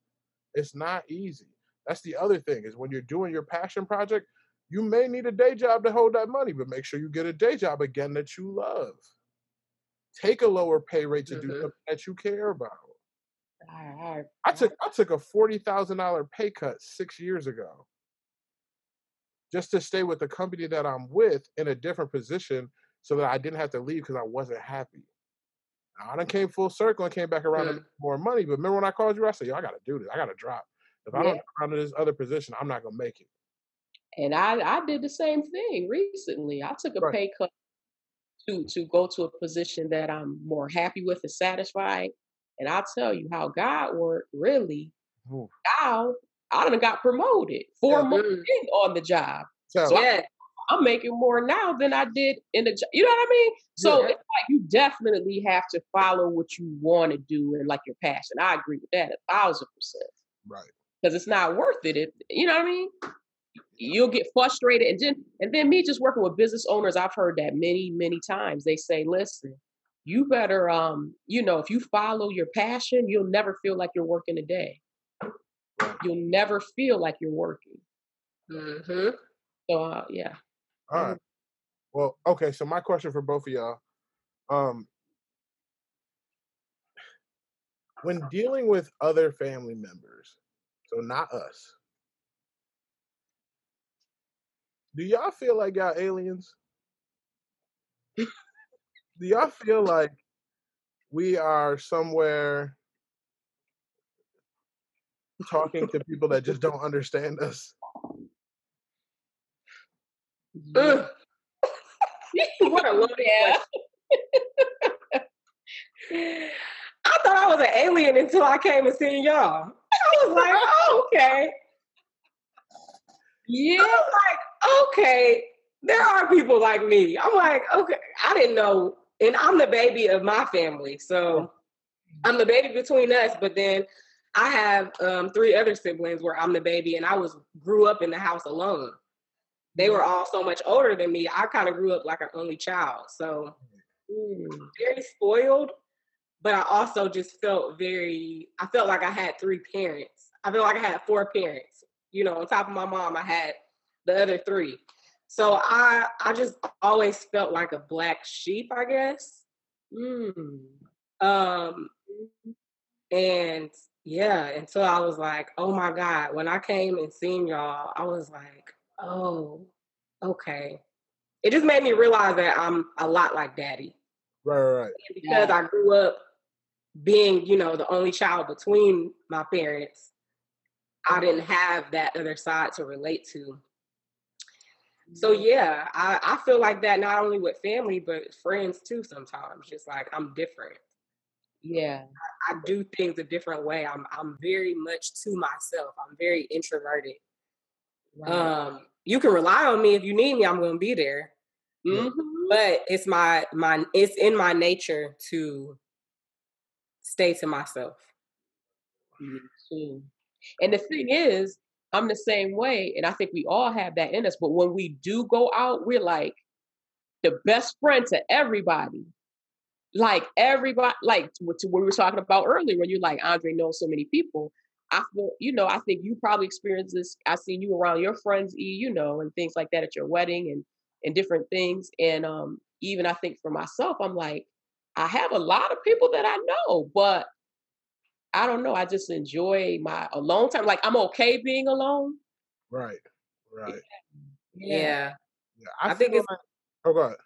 It's not easy. That's the other thing is when you're doing your passion project, you may need a day job to hold that money, but make sure you get a day job again that you love. Take a lower pay rate to mm-hmm. do something that you care about. I, I took I took a forty thousand dollar pay cut six years ago, just to stay with the company that I'm with in a different position, so that I didn't have to leave because I wasn't happy. I done came full circle and came back around mm. to more money. But remember when I called you, I said, "Yo, I got to do this. I got to drop. If yeah. I don't come to this other position, I'm not gonna make it." And I I did the same thing recently. I took a right. pay cut to to go to a position that I'm more happy with and satisfied. And I'll tell you how God worked. Really, Ooh. now I done got promoted four yeah, months in on the job. So, so yeah. I'm making more now than I did in the job. you know what I mean? So yeah. it's like you definitely have to follow what you want to do and like your passion. I agree with that a thousand percent. Right. Because it's not worth it. If, you know what I mean? You'll get frustrated and then and then me just working with business owners, I've heard that many, many times. They say, listen, you better um, you know, if you follow your passion, you'll never feel like you're working a day. You'll never feel like you're working. Mm-hmm. So uh, yeah. All right. Well, okay. So my question for both of y'all, um, when dealing with other family members, so not us, do y'all feel like y'all aliens? do y'all feel like we are somewhere talking to people that just don't understand us? what a load yeah. I thought I was an alien until I came and seen y'all. I was like, oh, okay. Yeah. I was like, okay, there are people like me. I'm like, okay, I didn't know. And I'm the baby of my family. So I'm the baby between us, but then I have um, three other siblings where I'm the baby and I was grew up in the house alone they were all so much older than me. I kind of grew up like an only child. So mm, very spoiled, but I also just felt very, I felt like I had three parents. I felt like I had four parents. You know, on top of my mom, I had the other three. So I I just always felt like a black sheep, I guess. Mm. Um and yeah, until I was like, oh my God, when I came and seen y'all, I was like, oh, okay. It just made me realize that I'm a lot like daddy. Right, right. right. because yeah. I grew up being, you know, the only child between my parents, I didn't have that other side to relate to. So yeah, I, I feel like that not only with family but friends too. Sometimes, just like I'm different. Yeah, I, I do things a different way. I'm I'm very much to myself. I'm very introverted. Right. Um, you can rely on me if you need me. I'm going to be there. Mm-hmm. But it's my my it's in my nature to stay to myself. Mm-hmm. And the thing is, I'm the same way, and I think we all have that in us. But when we do go out, we're like the best friend to everybody. Like everybody, like what we were talking about earlier, when you're like Andre knows so many people. I feel, you know, I think you probably experienced this. I seen you around your friends, E, you know, and things like that at your wedding and and different things. And um, even I think for myself, I'm like, I have a lot of people that I know, but I don't know. I just enjoy my alone time. Like I'm okay being alone. Right. Right. Yeah. Yeah. yeah I, I think it's. Like, oh, go ahead.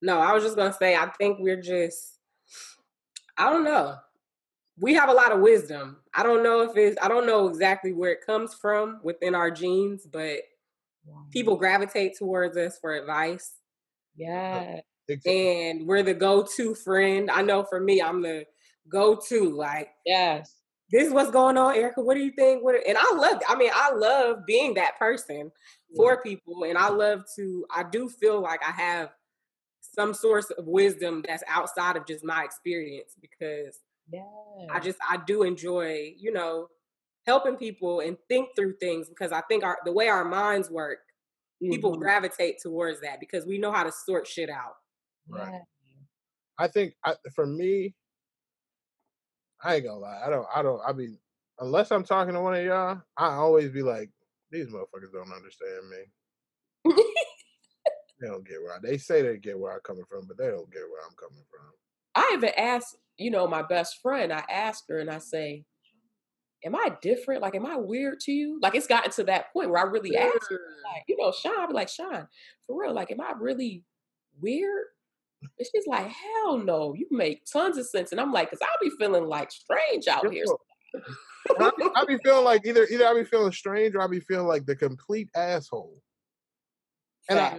No, I was just gonna say. I think we're just. I don't know. We have a lot of wisdom. I don't know if it's. I don't know exactly where it comes from within our genes, but people gravitate towards us for advice. Yeah. And we're the go-to friend. I know for me, I'm the go-to. Like, yes, this is what's going on, Erica. What do you think? What and I love. I mean, I love being that person for people, and I love to. I do feel like I have some source of wisdom that's outside of just my experience because yeah. I just I do enjoy, you know, helping people and think through things because I think our the way our minds work, mm-hmm. people gravitate towards that because we know how to sort shit out. Right. Yeah. I think I, for me, I ain't gonna lie. I don't. I don't. I mean, unless I'm talking to one of y'all, I always be like, these motherfuckers don't understand me. they don't get where I, they say they get where I'm coming from, but they don't get where I'm coming from. I even asked, you know, my best friend. I asked her, and I say, am I different? Like, am I weird to you? Like, it's gotten to that point where I really yeah. ask, her, like, you know, Sean, I'd be like, Sean, for real, like, am I really weird? And she's like, hell no, you make tons of sense. And I'm like, because I'll be feeling like strange out here. I, be, be feeling like either either I'll be feeling strange or I'll be feeling like the complete asshole. And I,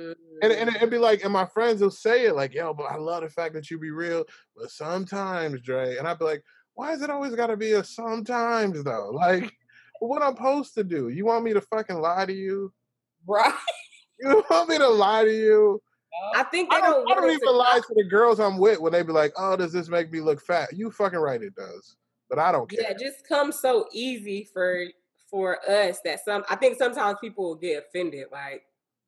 and, and it'd be like, and my friends will say it like, yo, but I love the fact that you be real. But sometimes, Dre, and I'd be like, why is it always got to be a sometimes though? Like, what I'm supposed to do? You want me to fucking lie to you? Right. You want me to lie to you? I think they I don't, don't I don't even lie to the girls I'm with when they be like, "Oh, does this make me look fat?" You fucking right, it does, but I don't care. Yeah, it just comes so easy for for us that some. I think sometimes people will get offended, like,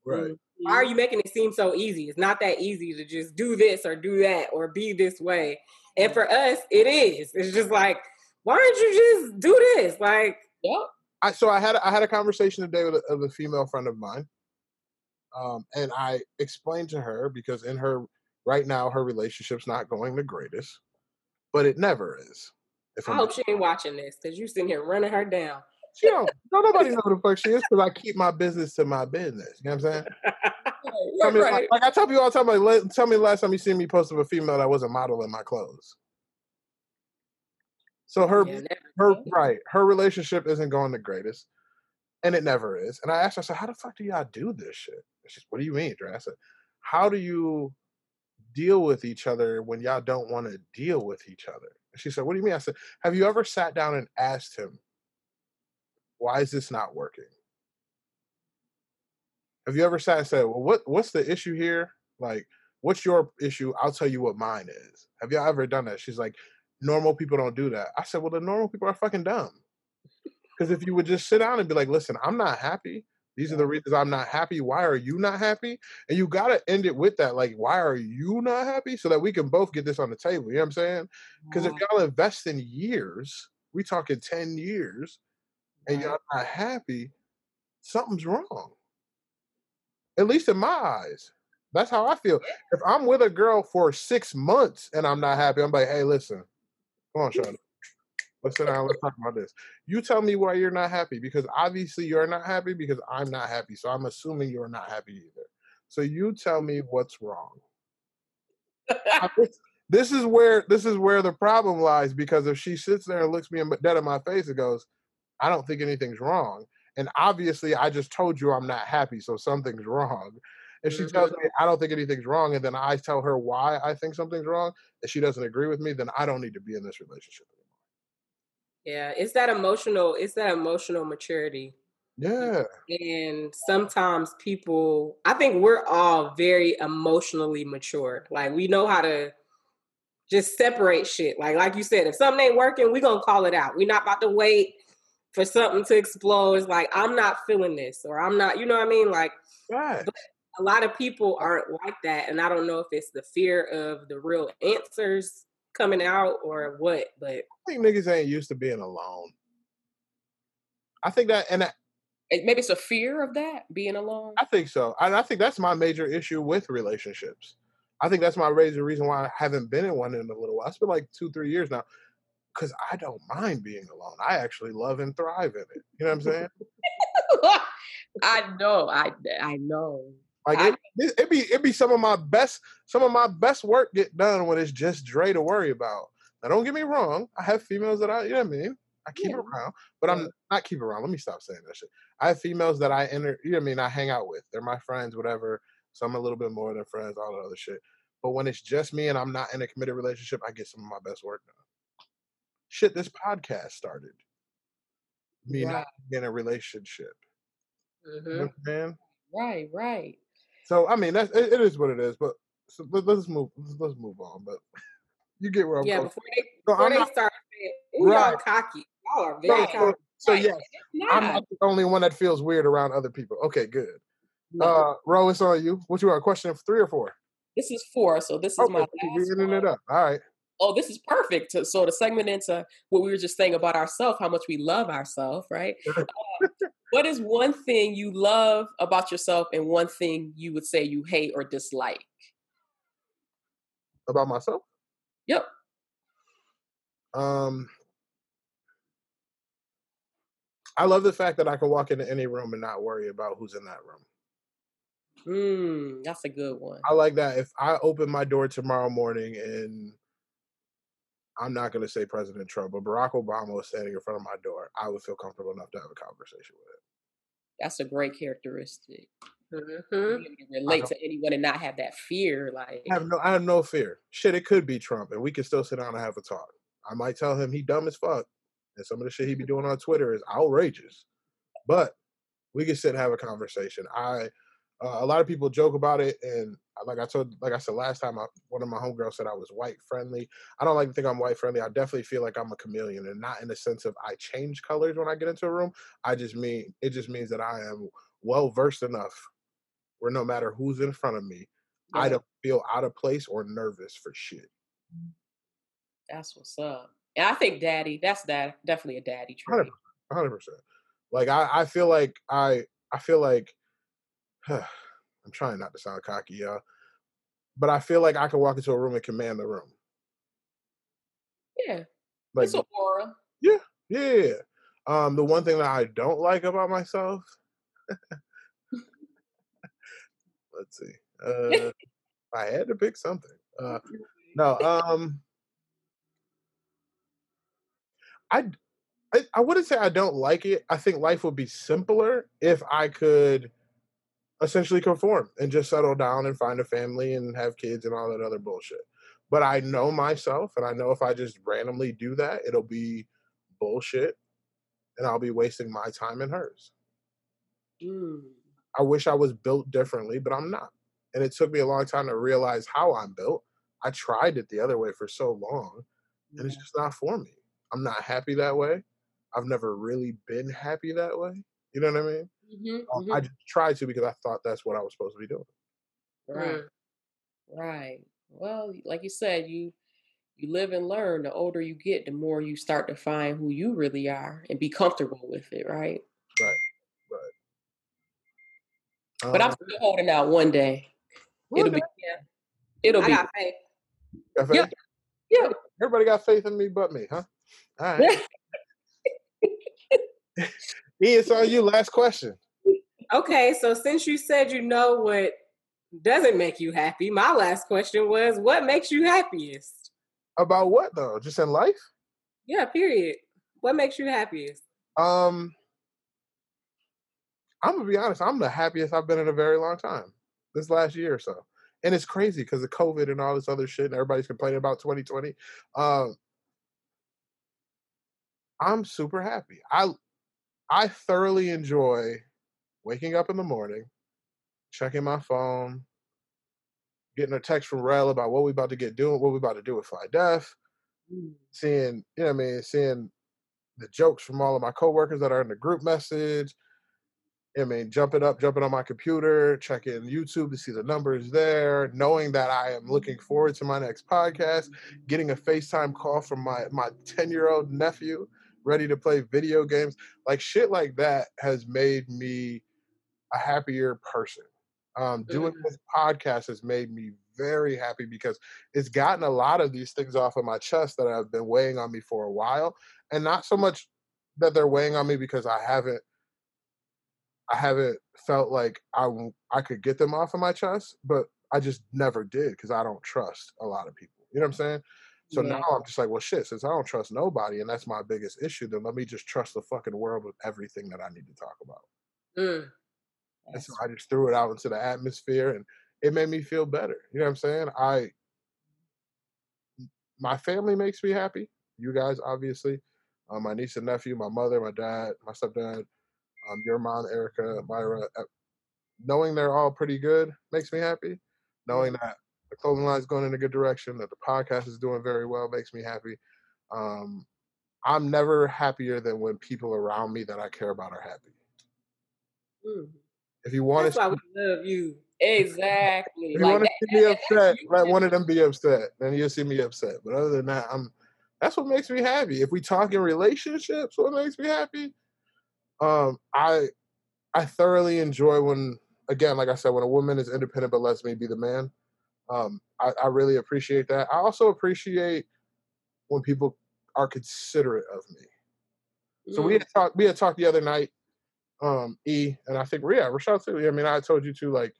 right. Why are you making it seem so easy? It's not that easy to just do this or do that or be this way. And for us, it is. It's just like, why don't you just do this? Like, yeah. I so I had I had a conversation today with a, with a female friend of mine, um, and I explained to her because in her right now her relationship's not going the greatest, but it never is. If I I'm hope she ain't watching this because you sitting here running her down. She don't, don't nobody know who the fuck she is because I keep my business to my business. You know what I'm saying? right, me, right. Like, like, I tell you all the time, like, tell me the last time you seen me post of a female that wasn't modeling my clothes. So her, yeah, her, right, her relationship isn't going the greatest, and it never is. And I asked her, I said, "How the fuck do y'all do this shit?" She "What do you mean, Dre?" I said, "How do you deal with each other when y'all don't want to deal with each other?" And she said, "What do you mean?" I said, "Have you ever sat down and asked him why is this not working? Have you ever sat and said, well, what what's the issue here? Like, what's your issue? I'll tell you what mine is. Have y'all ever done that? She's like, normal people don't do that. I said, well, the normal people are fucking dumb. Because if you would just sit down and be like, listen, I'm not happy. These are the reasons I'm not happy. Why are you not happy? And you got to end it with that. Like, why are you not happy? So that we can both get this on the table. You know what I'm saying? Because if y'all invest in years, we talking 10 years, and y'all not happy, something's wrong. At least in my eyes. That's how I feel. If I'm with a girl for six months and I'm not happy, I'm like, hey, listen, come on, Sean. Let's sit down. Let's talk about this. You tell me why you're not happy because obviously you're not happy because I'm not happy. So I'm assuming you're not happy either. So you tell me what's wrong. this is where this is where the problem lies because if she sits there and looks me dead in my face and goes, I don't think anything's wrong. And obviously, I just told you I'm not happy, so something's wrong. If she tells mm-hmm. me I don't think anything's wrong, and then I tell her why I think something's wrong, and she doesn't agree with me, then I don't need to be in this relationship anymore. Yeah, it's that emotional, it's that emotional maturity. Mm, yeah. And sometimes people, I think we're all very emotionally mature. Like we know how to just separate shit. Like like you said, if something ain't working, we gonna call it out. We're not about to wait for something to explode. It's like I'm not feeling this, or I'm not. You know what I mean? Like, right. a lot of people aren't like that, and I don't know if it's the fear of the real answers coming out or what. But think niggas ain't used to being alone. I think that, and maybe it's a fear of that being alone. I think so, and I think that's my major issue with relationships. I think that's my major reason why I haven't been in one in a little while. It's been like two, three years now, because I don't mind being alone. I actually love and thrive in it. You know what I'm saying? I know, I I know. Like it, it be it be some of my best some of my best work get done when it's just Dre to worry about. Now don't get me wrong, I have females that I you know what I mean. I keep yeah. around, but I'm not keep around. Let me stop saying that shit. I have females that I enter, you know what I mean. I hang out with. They're my friends, whatever. Some a little bit more than friends, all that other shit. But when it's just me and I'm not in a committed relationship, I get some of my best work done. Shit, this podcast started. Me not in a relationship. Mm-hmm. You know man. Right, right. So I mean, that's it, it is what it is. But so let, us move. Let's move on. But you get where I'm yeah. Going. Before they, before they not, start saying, right. y'all cocky. Y'all are very cocky. So, so yes, I'm not the only one that feels weird around other people. Okay, good. No. Uh, Ro, it's on you. What you are? Question three or four? This is four. So this is okay, my last it up. All right. Oh, this is perfect. To, so to segment into what we were just saying about ourselves, how much we love ourselves, right? uh, what is one thing you love about yourself and one thing you would say you hate or dislike? About myself? Yep. Um I love the fact that I can walk into any room and not worry about who's in that room. Mm, that's a good one. I like that. If I open my door tomorrow morning and I'm not going to say President Trump, but Barack Obama was standing in front of my door, I would feel comfortable enough to have a conversation with him. That's a great characteristic. Mm-hmm. relate to anyone and not have that fear. Like I have no, I have no fear. Shit, it could be Trump, and we can still sit down and have a talk. I might tell him he dumb as fuck, and some of the shit he be doing on Twitter is outrageous. But we can sit and have a conversation. I uh, a lot of people joke about it, and like I told, like I said last time, I, one of my homegirls said I was white friendly. I don't like to think I'm white friendly. I definitely feel like I'm a chameleon, and not in the sense of I change colors when I get into a room. I just mean it just means that I am well versed enough where no matter who's in front of me, yeah. I don't feel out of place or nervous for shit. That's what's up. And I think daddy, that's that definitely a daddy trait. Hundred percent. Like I, I feel like I, I feel like I'm trying not to sound cocky, y'all, but I feel like I can walk into a room and command the room. Yeah, like, it's an aura. Yeah, yeah. Um, the one thing that I don't like about myself. Let's see. Uh, I had to pick something. Uh, no, um, I, I, I wouldn't say I don't like it. I think life would be simpler if I could essentially conform and just settle down and find a family and have kids and all that other bullshit. But I know myself, and I know if I just randomly do that, it'll be bullshit, and I'll be wasting my time and hers. Mm. I wish I was built differently, but I'm not. And it took me a long time to realize how I'm built. I tried it the other way for so long, and it's just not for me. I'm not happy that way. I've never really been happy that way. You know what I mean? Mm-hmm, um, mm-hmm. I tried to because I thought that's what I was supposed to be doing. Right. Right. Well, like you said, you you live and learn. The older you get, the more you start to find who you really are and be comfortable with it, right? Right. Right. But um, I'm still holding out one day. It'll be yeah. It'll I be got faith. Got faith? Yeah. yeah. Everybody got faith in me but me, huh? All right. It's on you. Last question. Okay, so since you said you know what doesn't make you happy, my last question was what makes you happiest? About what though? Just in life? Yeah, period. What makes you happiest? Um I'm gonna be honest, I'm the happiest I've been in a very long time. This last year or so. And it's crazy because of COVID and all this other shit, and everybody's complaining about 2020. Um, I'm super happy. I I thoroughly enjoy waking up in the morning, checking my phone, getting a text from Rel about what we about to get doing, what we about to do with Fly Def, mm. seeing, you know what I mean, seeing the jokes from all of my coworkers that are in the group message. I mean, jumping up, jumping on my computer, checking YouTube to see the numbers there, knowing that I am looking forward to my next podcast, getting a FaceTime call from my my 10 year old nephew ready to play video games. Like shit like that has made me a happier person. Um, doing mm-hmm. this podcast has made me very happy because it's gotten a lot of these things off of my chest that have been weighing on me for a while, and not so much that they're weighing on me because I haven't I haven't felt like I I could get them off of my chest, but I just never did because I don't trust a lot of people. You know what I'm saying? So yeah. now I'm just like, well, shit. Since I don't trust nobody, and that's my biggest issue, then let me just trust the fucking world with everything that I need to talk about. Mm. And so I just threw it out into the atmosphere, and it made me feel better. You know what I'm saying? I, my family makes me happy. You guys, obviously, uh, my niece and nephew, my mother, my dad, my stepdad, um, your mom, Erica, Myra. Uh, knowing they're all pretty good makes me happy. Knowing that the clothing line is going in a good direction, that the podcast is doing very well makes me happy. Um, I'm never happier than when people around me that I care about are happy. Mm. If you want That's to, why we love you. Exactly. If you like want to see me upset, let one of them be upset. Then you'll see me upset. But other than that, I'm. That's what makes me happy. If we talk in relationships, what makes me happy? Um, I I thoroughly enjoy when, again, like I said, when a woman is independent but lets me be the man. Um, I, I really appreciate that. I also appreciate when people are considerate of me. So we had talked. We had talked the other night um E and I think yeah, Rashad too. I mean, I told you to like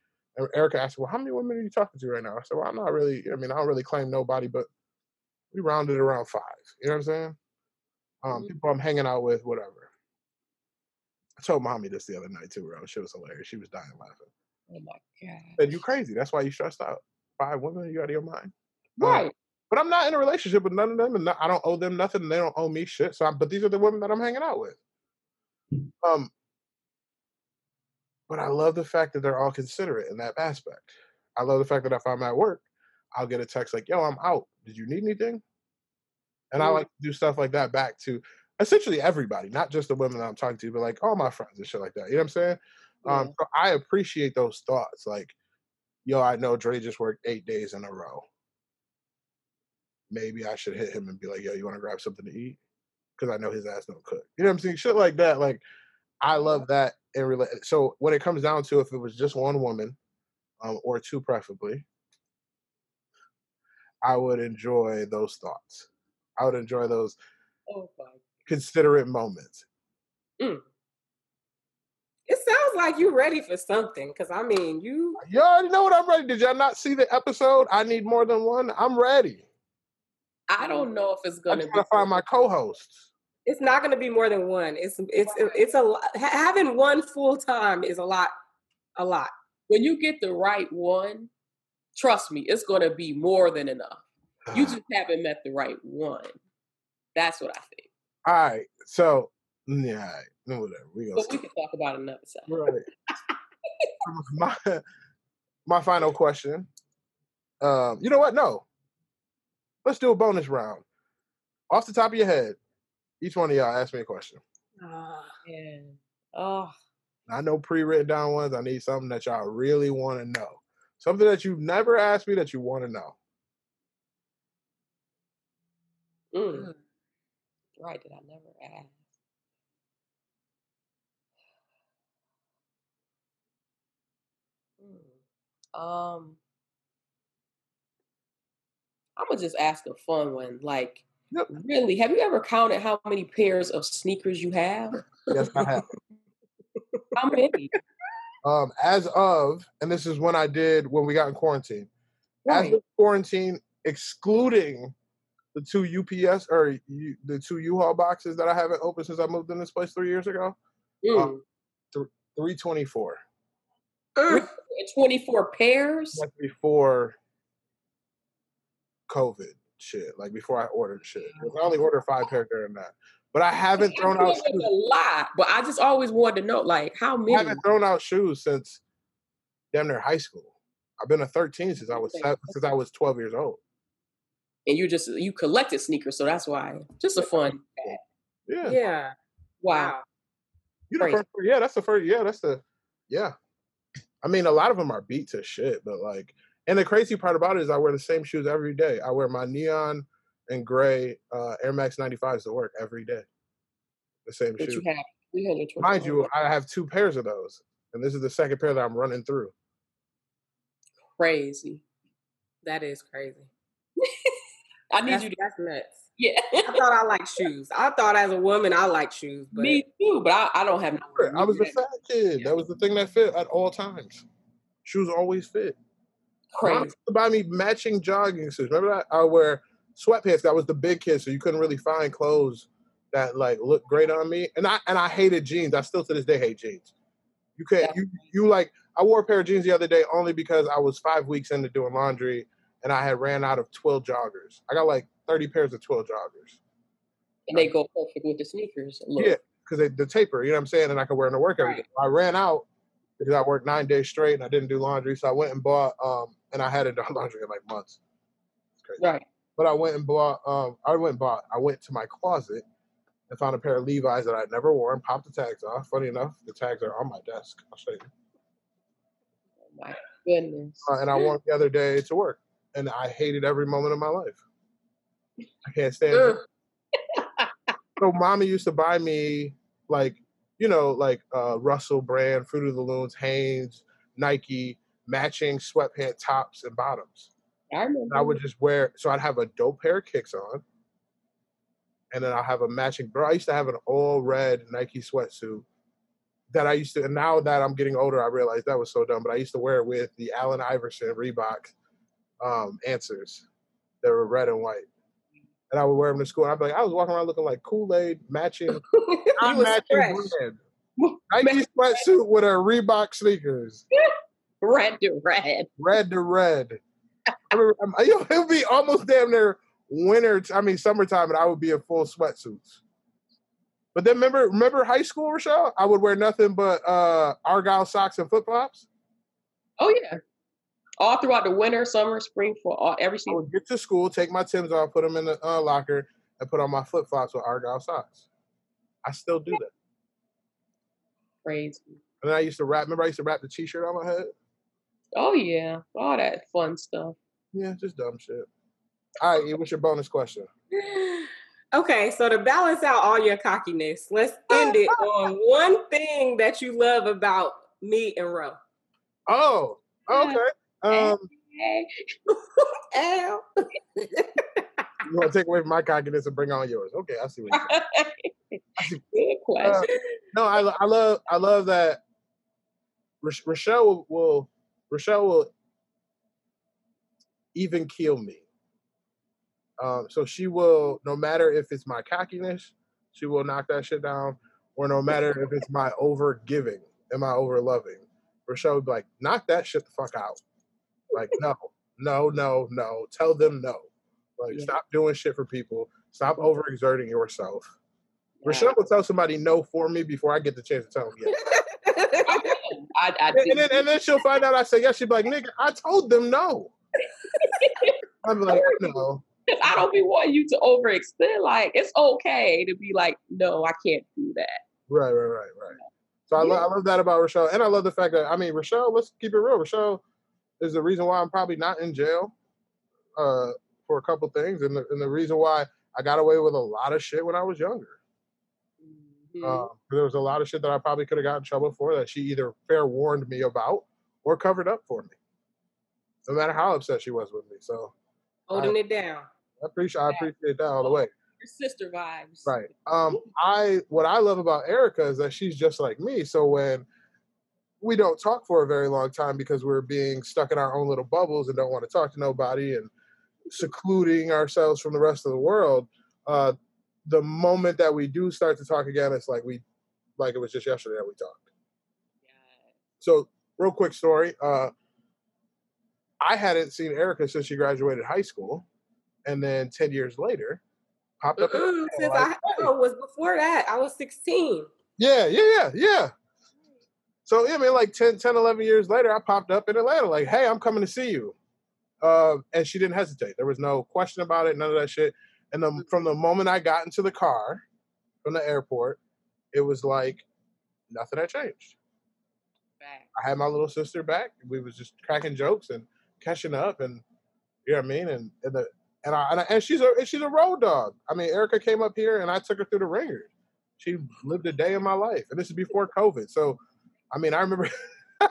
Erica asked, Well, how many women are you talking to right now? I said, Well, I'm not really I mean, I don't really claim nobody, but we rounded around five. You know what I'm saying? Um, mm-hmm. people I'm hanging out with, whatever. I told mommy this the other night too, bro. She was hilarious. She was dying laughing. Oh my god. Said you crazy. That's why you stressed out. Five women, you out of your mind. Right. Um, but I'm not in a relationship with none of them, and I don't owe them nothing, and they don't owe me shit. So, I'm, but these are the women that I'm hanging out with. Um, but I love the fact that they're all considerate in that aspect. I love the fact that if I'm at work, I'll get a text like, yo, I'm out. Did you need anything? And I like to do stuff like that back to essentially everybody, not just the women that I'm talking to, but like all my friends and shit like that. You know what I'm saying? Yeah. Um, so I appreciate those thoughts. Like, yo, I know Dre just worked eight days in a row. Maybe I should hit him and be like, yo, you want to grab something to eat? Because I know his ass don't cook. You know what I'm saying? Shit like that. Like, I love that And rela- so when it comes down to if it was just one woman um, or two preferably i would enjoy those thoughts i would enjoy those oh, considerate moments mm. it sounds like you're ready for something because i mean you you already know what i'm ready did y'all not see the episode i need more than one i'm ready i don't know if it's gonna be find my co-hosts it's not going to be more than one. It's it's it's a lot. Having one full time is a lot, a lot. When you get the right one, trust me, it's going to be more than enough. You just haven't met the right one. That's what I think. All right. So yeah, no whatever. We but we can talk about another side. Right. my my final question. Um, you know what? No. Let's do a bonus round. Off the top of your head, each one of y'all ask me a question. Oh, man. Oh. I know pre-written down ones. I need something that y'all really want to know. Something that you've never asked me that you want to know. Mm. Right, that I never asked. Mm. Um, I'm gonna just ask a fun one. Like, Yep. Really? Have you ever counted how many pairs of sneakers you have? Yes, I have. how many? Um, as of, and this is when I did when we got in quarantine. Right. As of quarantine, excluding the two UPS or U, the two U-Haul boxes that I haven't opened since I moved in this place three years ago. Mm. Um, th- 324. 24 pairs? That's before COVID shit. Like before I ordered shit. I only ordered five pairs during that. But I haven't thrown out shoes. a lot. But I just always wanted to know, like, how many? I haven't thrown out shoes since damn near high school. I've been a 13 since I was seven, since I was 12 years old. And you just you collected sneakers, so that's why. Just a fun. Yeah. Yeah. Wow. You the first, yeah, that's the first. Yeah, that's the. Yeah. I mean, a lot of them are beat to shit, but like and the crazy part about it is I wear the same shoes every day. I wear my neon and gray uh, Air Max 95s to work every day. the same shoes. You have 320. Mind you, I have two pairs of those, and this is the second pair that I'm running through. Crazy. That is crazy. I need that's, you to. That's nuts. Yeah. I thought I liked shoes. I thought as a woman I like shoes. But... Me too, but I, I don't have. I was a fat kid. That was the thing that fit at all times. Shoes always fit. Crazy. Mom to buy me matching jogging suits. Remember that? I wear sweatpants. That was the big kid, so you couldn't really find clothes that like looked great on me. And I and I hated jeans. I still to this day hate jeans. You can't. Yeah. You you like. I wore a pair of jeans the other day only because I was five weeks into doing laundry and I had ran out of twill joggers. I got like 30 pairs of twill joggers. And they go perfect with the sneakers. Yeah, because they the taper, you know what I'm saying? And I could wear them to work every right. day. I ran out because I worked nine days straight and I didn't do laundry. So I went and bought, um, and I hadn't done laundry in like months. Right. But I went and bought, um, I went and bought, I went to my closet and found a pair of Levi's that I'd never worn, popped the tags off. Funny enough, the tags are on my desk. I'll show you. Oh my goodness. Uh, and I wore the other day to work and I hated every moment of my life. I can't stand it. so mommy used to buy me like, you know, like uh, Russell brand, Fruit of the Looms, Hanes, Nike, matching sweatpant tops and bottoms. I remember. I would just wear so I'd have a dope pair of kicks on. And then I'll have a matching bro. I used to have an all red Nike sweatsuit that I used to, and now that I'm getting older, I realize that was so dumb. But I used to wear it with the Allen Iverson Reebok um, answers that were red and white. And I would wear them to school. And I'd be like, I was walking around looking like Kool Aid matching, matching brand. Nike sweatsuit with a Reebok sneakers. red to red. Red to red. I mean, it would be almost damn near winter. I mean, summertime, and I would be in full sweatsuits. But then remember, remember high school, Rochelle? I would wear nothing but uh, argyle socks and flip flops. Oh yeah, all throughout the winter, summer, spring, for all every season. I would get to school, take my Tims off, put them in the uh, locker, and put on my flip flops with argyle socks. I still do that. Crazy. And then I used to wrap. Remember, I used to wrap the T-shirt on my head. Oh yeah, all that fun stuff. Yeah, just dumb shit. All right, what's your bonus question? Okay, so to balance out all your cockiness, let's end it on one thing that you love about me and Ro. Oh, Okay. Um, you want to take away from my cockiness and bring on yours? Okay, I see what saying. Good question. Uh, no, I, I love I love that. Rochelle will, will Rochelle will even kill me. Um, so she will, no matter if it's my cockiness, she will knock that shit down, or no matter if it's my over giving and my over loving. Rochelle would be like, knock that shit the fuck out. Like, no, no, no, no. Tell them no. Like, yeah. stop doing shit for people. Stop overexerting yourself. Yeah. Rochelle will tell somebody no for me before I get the chance to tell them yes. I, I and, then, and then she'll find out I say yes. She'll be like, nigga, I told them no. I'm like, no. I don't be wanting you to overextend. Like, it's okay to be like, no, I can't do that. Right, right, right, right. So I, lo- I love that about Rochelle, and I love the fact that I mean Rochelle. Let's keep it real. Rochelle is the reason why I'm probably not in jail uh, for a couple things, and the, and the reason why I got away with a lot of shit when I was younger. Mm-hmm. Uh, there was a lot of shit that I probably could have gotten in trouble for that she either fair warned me about or covered up for me. No matter how upset she was with me, so holding I, it down. I appreciate I appreciate that all the way sister vibes. Right. Um, I what I love about Erica is that she's just like me. So when we don't talk for a very long time because we're being stuck in our own little bubbles and don't want to talk to nobody and secluding ourselves from the rest of the world. Uh, the moment that we do start to talk again, it's like we, like it was just yesterday that we talked. Yeah. So, real quick story. Uh, I hadn't seen Erica since she graduated high school, and then ten years later, popped up. Mm-hmm, since like, I hey. was before that, I was 16. Yeah, yeah, yeah, yeah. So, yeah, I mean, like 10, 10, 11 years later, I popped up in Atlanta, like, hey, I'm coming to see you. Uh, and she didn't hesitate. There was no question about it, none of that shit. And the, from the moment I got into the car from the airport, it was like nothing had changed. Back. I had my little sister back. We was just cracking jokes and catching up, and you know what I mean. And, and the and I, and, I, and she's a and she's a road dog. I mean, Erica came up here and I took her through the ringers. she lived a day in my life, and this is before COVID. So, I mean, I remember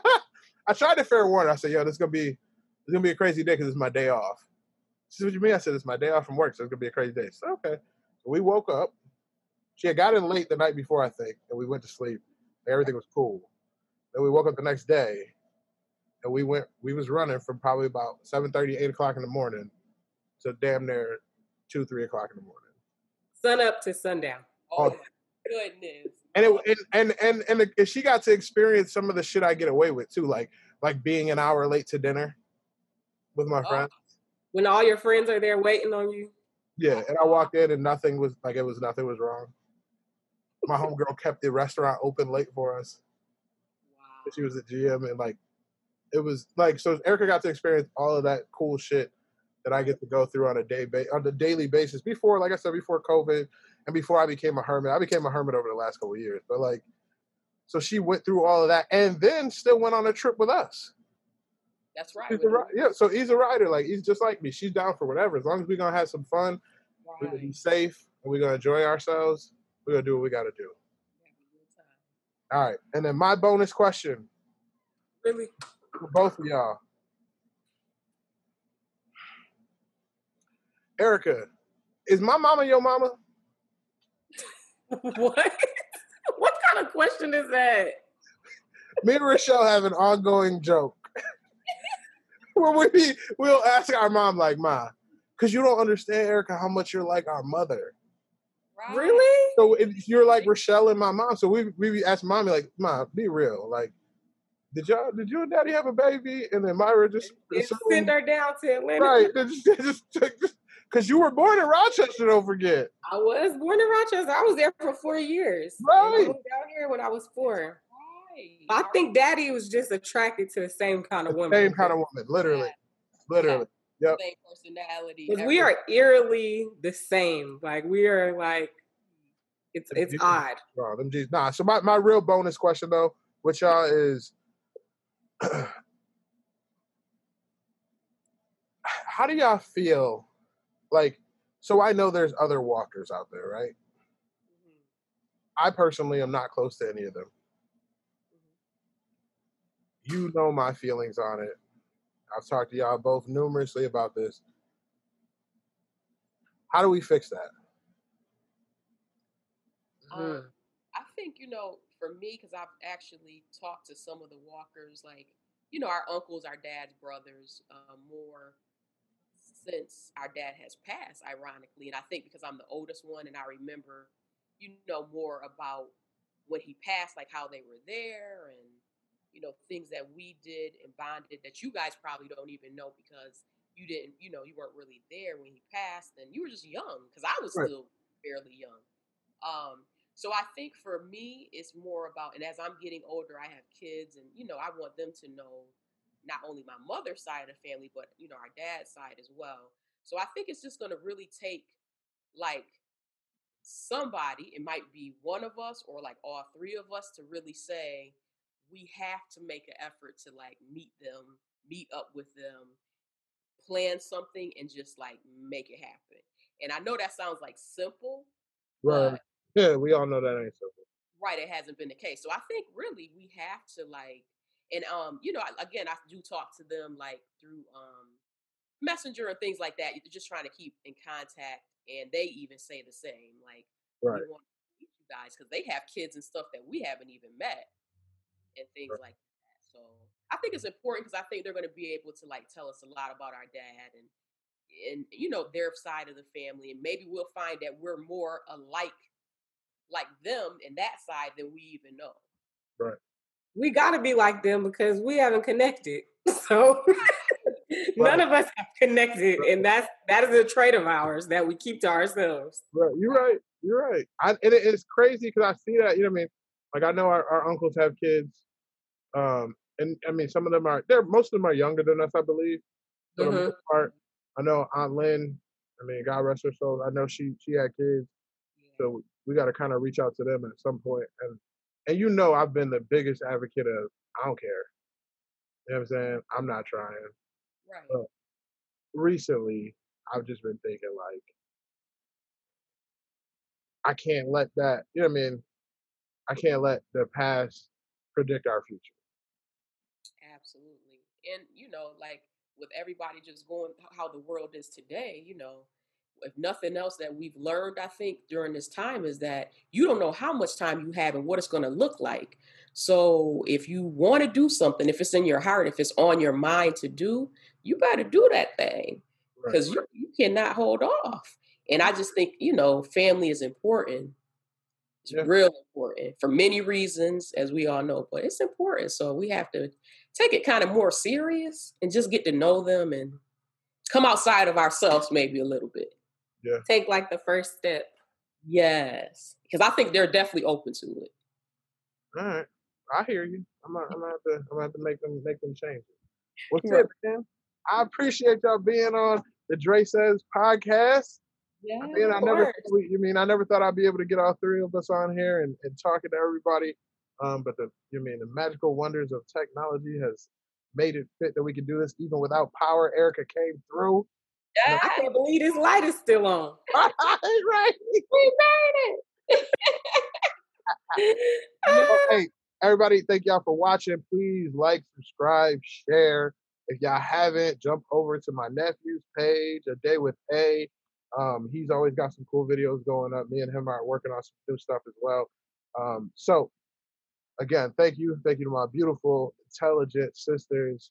I tried to fair warn. I said, "Yo, this is gonna be it's gonna be a crazy day because it's my day off." She said, "What you mean?" I said, "It's my day off from work, so it's gonna be a crazy day." So okay, so we woke up. She had gotten late the night before, I think, and we went to sleep. Everything was cool. Then we woke up the next day, and we went. We was running from probably about 7:30, 8 o'clock in the morning to damn near two, three o'clock in the morning. Sun up to sundown. Oh, oh goodness. And it and and and, and, she got to experience some of the shit I get away with too, like like being an hour late to dinner with my oh. friends. When all your friends are there waiting on you. Yeah, and I walked in and nothing was like it was nothing was wrong. My homegirl kept the restaurant open late for us. Wow. She was at GM and like it was like so Erica got to experience all of that cool shit that I get to go through on a day ba- on a daily basis before, like I said, before COVID and before I became a hermit. I became a hermit over the last couple years, but like, so she went through all of that and then still went on a trip with us. That's right. yeah, so he's a rider. Like he's just like me. She's down for whatever. As long as we're gonna have some fun, right. we're gonna be safe, and we're gonna enjoy ourselves. We're gonna do what we gotta do. All right, and then my bonus question. Really? For both of y'all. Erica, is my mama your mama? what? what kind of question is that? Me and Rochelle have an ongoing joke where we we'll ask our mom like, "Ma, because you don't understand, Erica, how much you're like our mother." Right. Really? So you're like Rochelle and my mom. So we we ask mommy like, "Ma, be real. Like, did y'all did you and Daddy have a baby?" And then Myra just send her down to Atlanta. Right. Just, just, just, because you were born in Rochester, don't forget. I was born in Rochester. I was there for four years. Right. I moved down here when I was four. Right. I think daddy was just attracted to the same kind of woman. Same kind of woman, literally. Yeah. Literally. Yep. Same personality. Because we are eerily the same. Like we are like it's it's odd. Them G's. Nah. So my, my real bonus question though, which y'all is how do y'all feel like so I know there's other walkers out there, right? Mm-hmm. I personally am not close to any of them. Mm-hmm. You know my feelings on it. I've talked to y'all both numerously about this. How do we fix that? Um, I think you know, for me, because I've actually talked to some of the walkers, like you know, our uncles, our dad's brothers, uh, more since our dad has passed, ironically. And I think because I'm the oldest one and I remember, you know, more about when he passed, like how they were there and, you know, things that we did and bonded that you guys probably don't even know because you didn't, you know, you weren't really there when he passed and you were just young because I was right. still fairly young. Um, so I think for me, it's more about, and as I'm getting older, I have kids and, you know, I want them to know not only my mother's side of the family, but you know, our dad's side as well. So I think it's just gonna really take like somebody, it might be one of us or like all three of us to really say, we have to make an effort to like meet them, meet up with them, plan something and just like make it happen. And I know that sounds like simple. Right. Yeah, we all know that ain't simple. Right, it hasn't been the case. So I think really we have to like and um, you know, again, I do talk to them like through um messenger and things like that. You're just trying to keep in contact, and they even say the same. Like, right. we want to meet you guys because they have kids and stuff that we haven't even met, and things right. like that. So I think it's important because I think they're going to be able to like tell us a lot about our dad and and you know their side of the family, and maybe we'll find that we're more alike like them in that side than we even know. Right we got to be like them because we haven't connected. So none of us have connected, and that's that is a trait of ours that we keep to ourselves. Right, you're right. You're right. I, and it, it's crazy because I see that. You know, what I mean, like I know our, our uncles have kids, um, and I mean some of them are. They're most of them are younger than us, I believe. For mm-hmm. the most part, I know Aunt Lynn. I mean, God rest her soul. I know she she had kids, so we got to kind of reach out to them at some point and and you know I've been the biggest advocate of I don't care. You know what I'm saying? I'm not trying. Right. But recently, I've just been thinking like, I can't let that. You know what I mean? I can't let the past predict our future. Absolutely, and you know, like with everybody just going how the world is today, you know, if nothing else that we've learned, I think during this time is that you don't know how much time you have and what it's going to look like. So if you want to do something, if it's in your heart, if it's on your mind to do, you got to do that thing because right. you, you cannot hold off. And I just think, you know, family is important. It's yeah. real important for many reasons, as we all know, but it's important. So we have to take it kind of more serious and just get to know them and come outside of ourselves maybe a little bit. Yeah. Take like the first step. Yes. Because I think they're definitely open to it. All right. I hear you. I'm gonna, I'm gonna have to I'm gonna have to make them make them change it. What's right. it, man? I appreciate y'all being on the Dre Says podcast. Yeah, I mean, I never you mean I never thought I'd be able to get all three of us on here and, and talking to everybody. Um, but the you mean the magical wonders of technology has made it fit that we can do this even without power. Erica came through. Yeah, I can't believe this light is still on. right, we made it. hey, everybody, thank y'all for watching. Please like, subscribe, share. If y'all haven't, jump over to my nephew's page, A Day with A. Um, he's always got some cool videos going up. Me and him are working on some new stuff as well. Um, so, again, thank you. Thank you to my beautiful, intelligent sisters.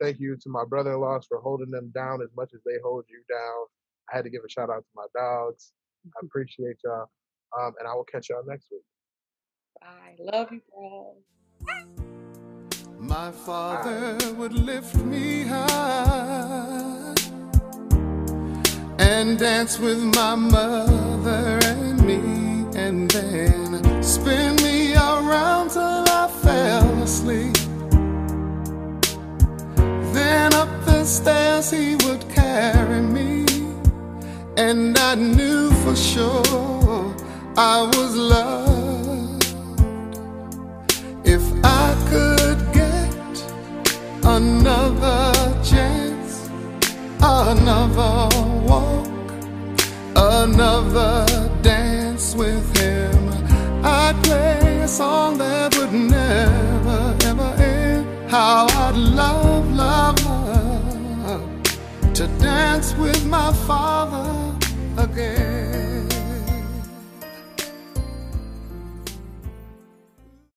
Thank you to my brother in laws for holding them down as much as they hold you down. I had to give a shout out to my dogs. I appreciate y'all. Um, and I will catch y'all next week. I love you, bro. My father would lift me high and dance with my mother and me, and then spin me around till I fell asleep. Stairs he would carry me, and I knew for sure I was loved. If I could get another chance, another walk, another dance with him, I'd play a song that would never ever end. How I'd love, love, dance with my father again.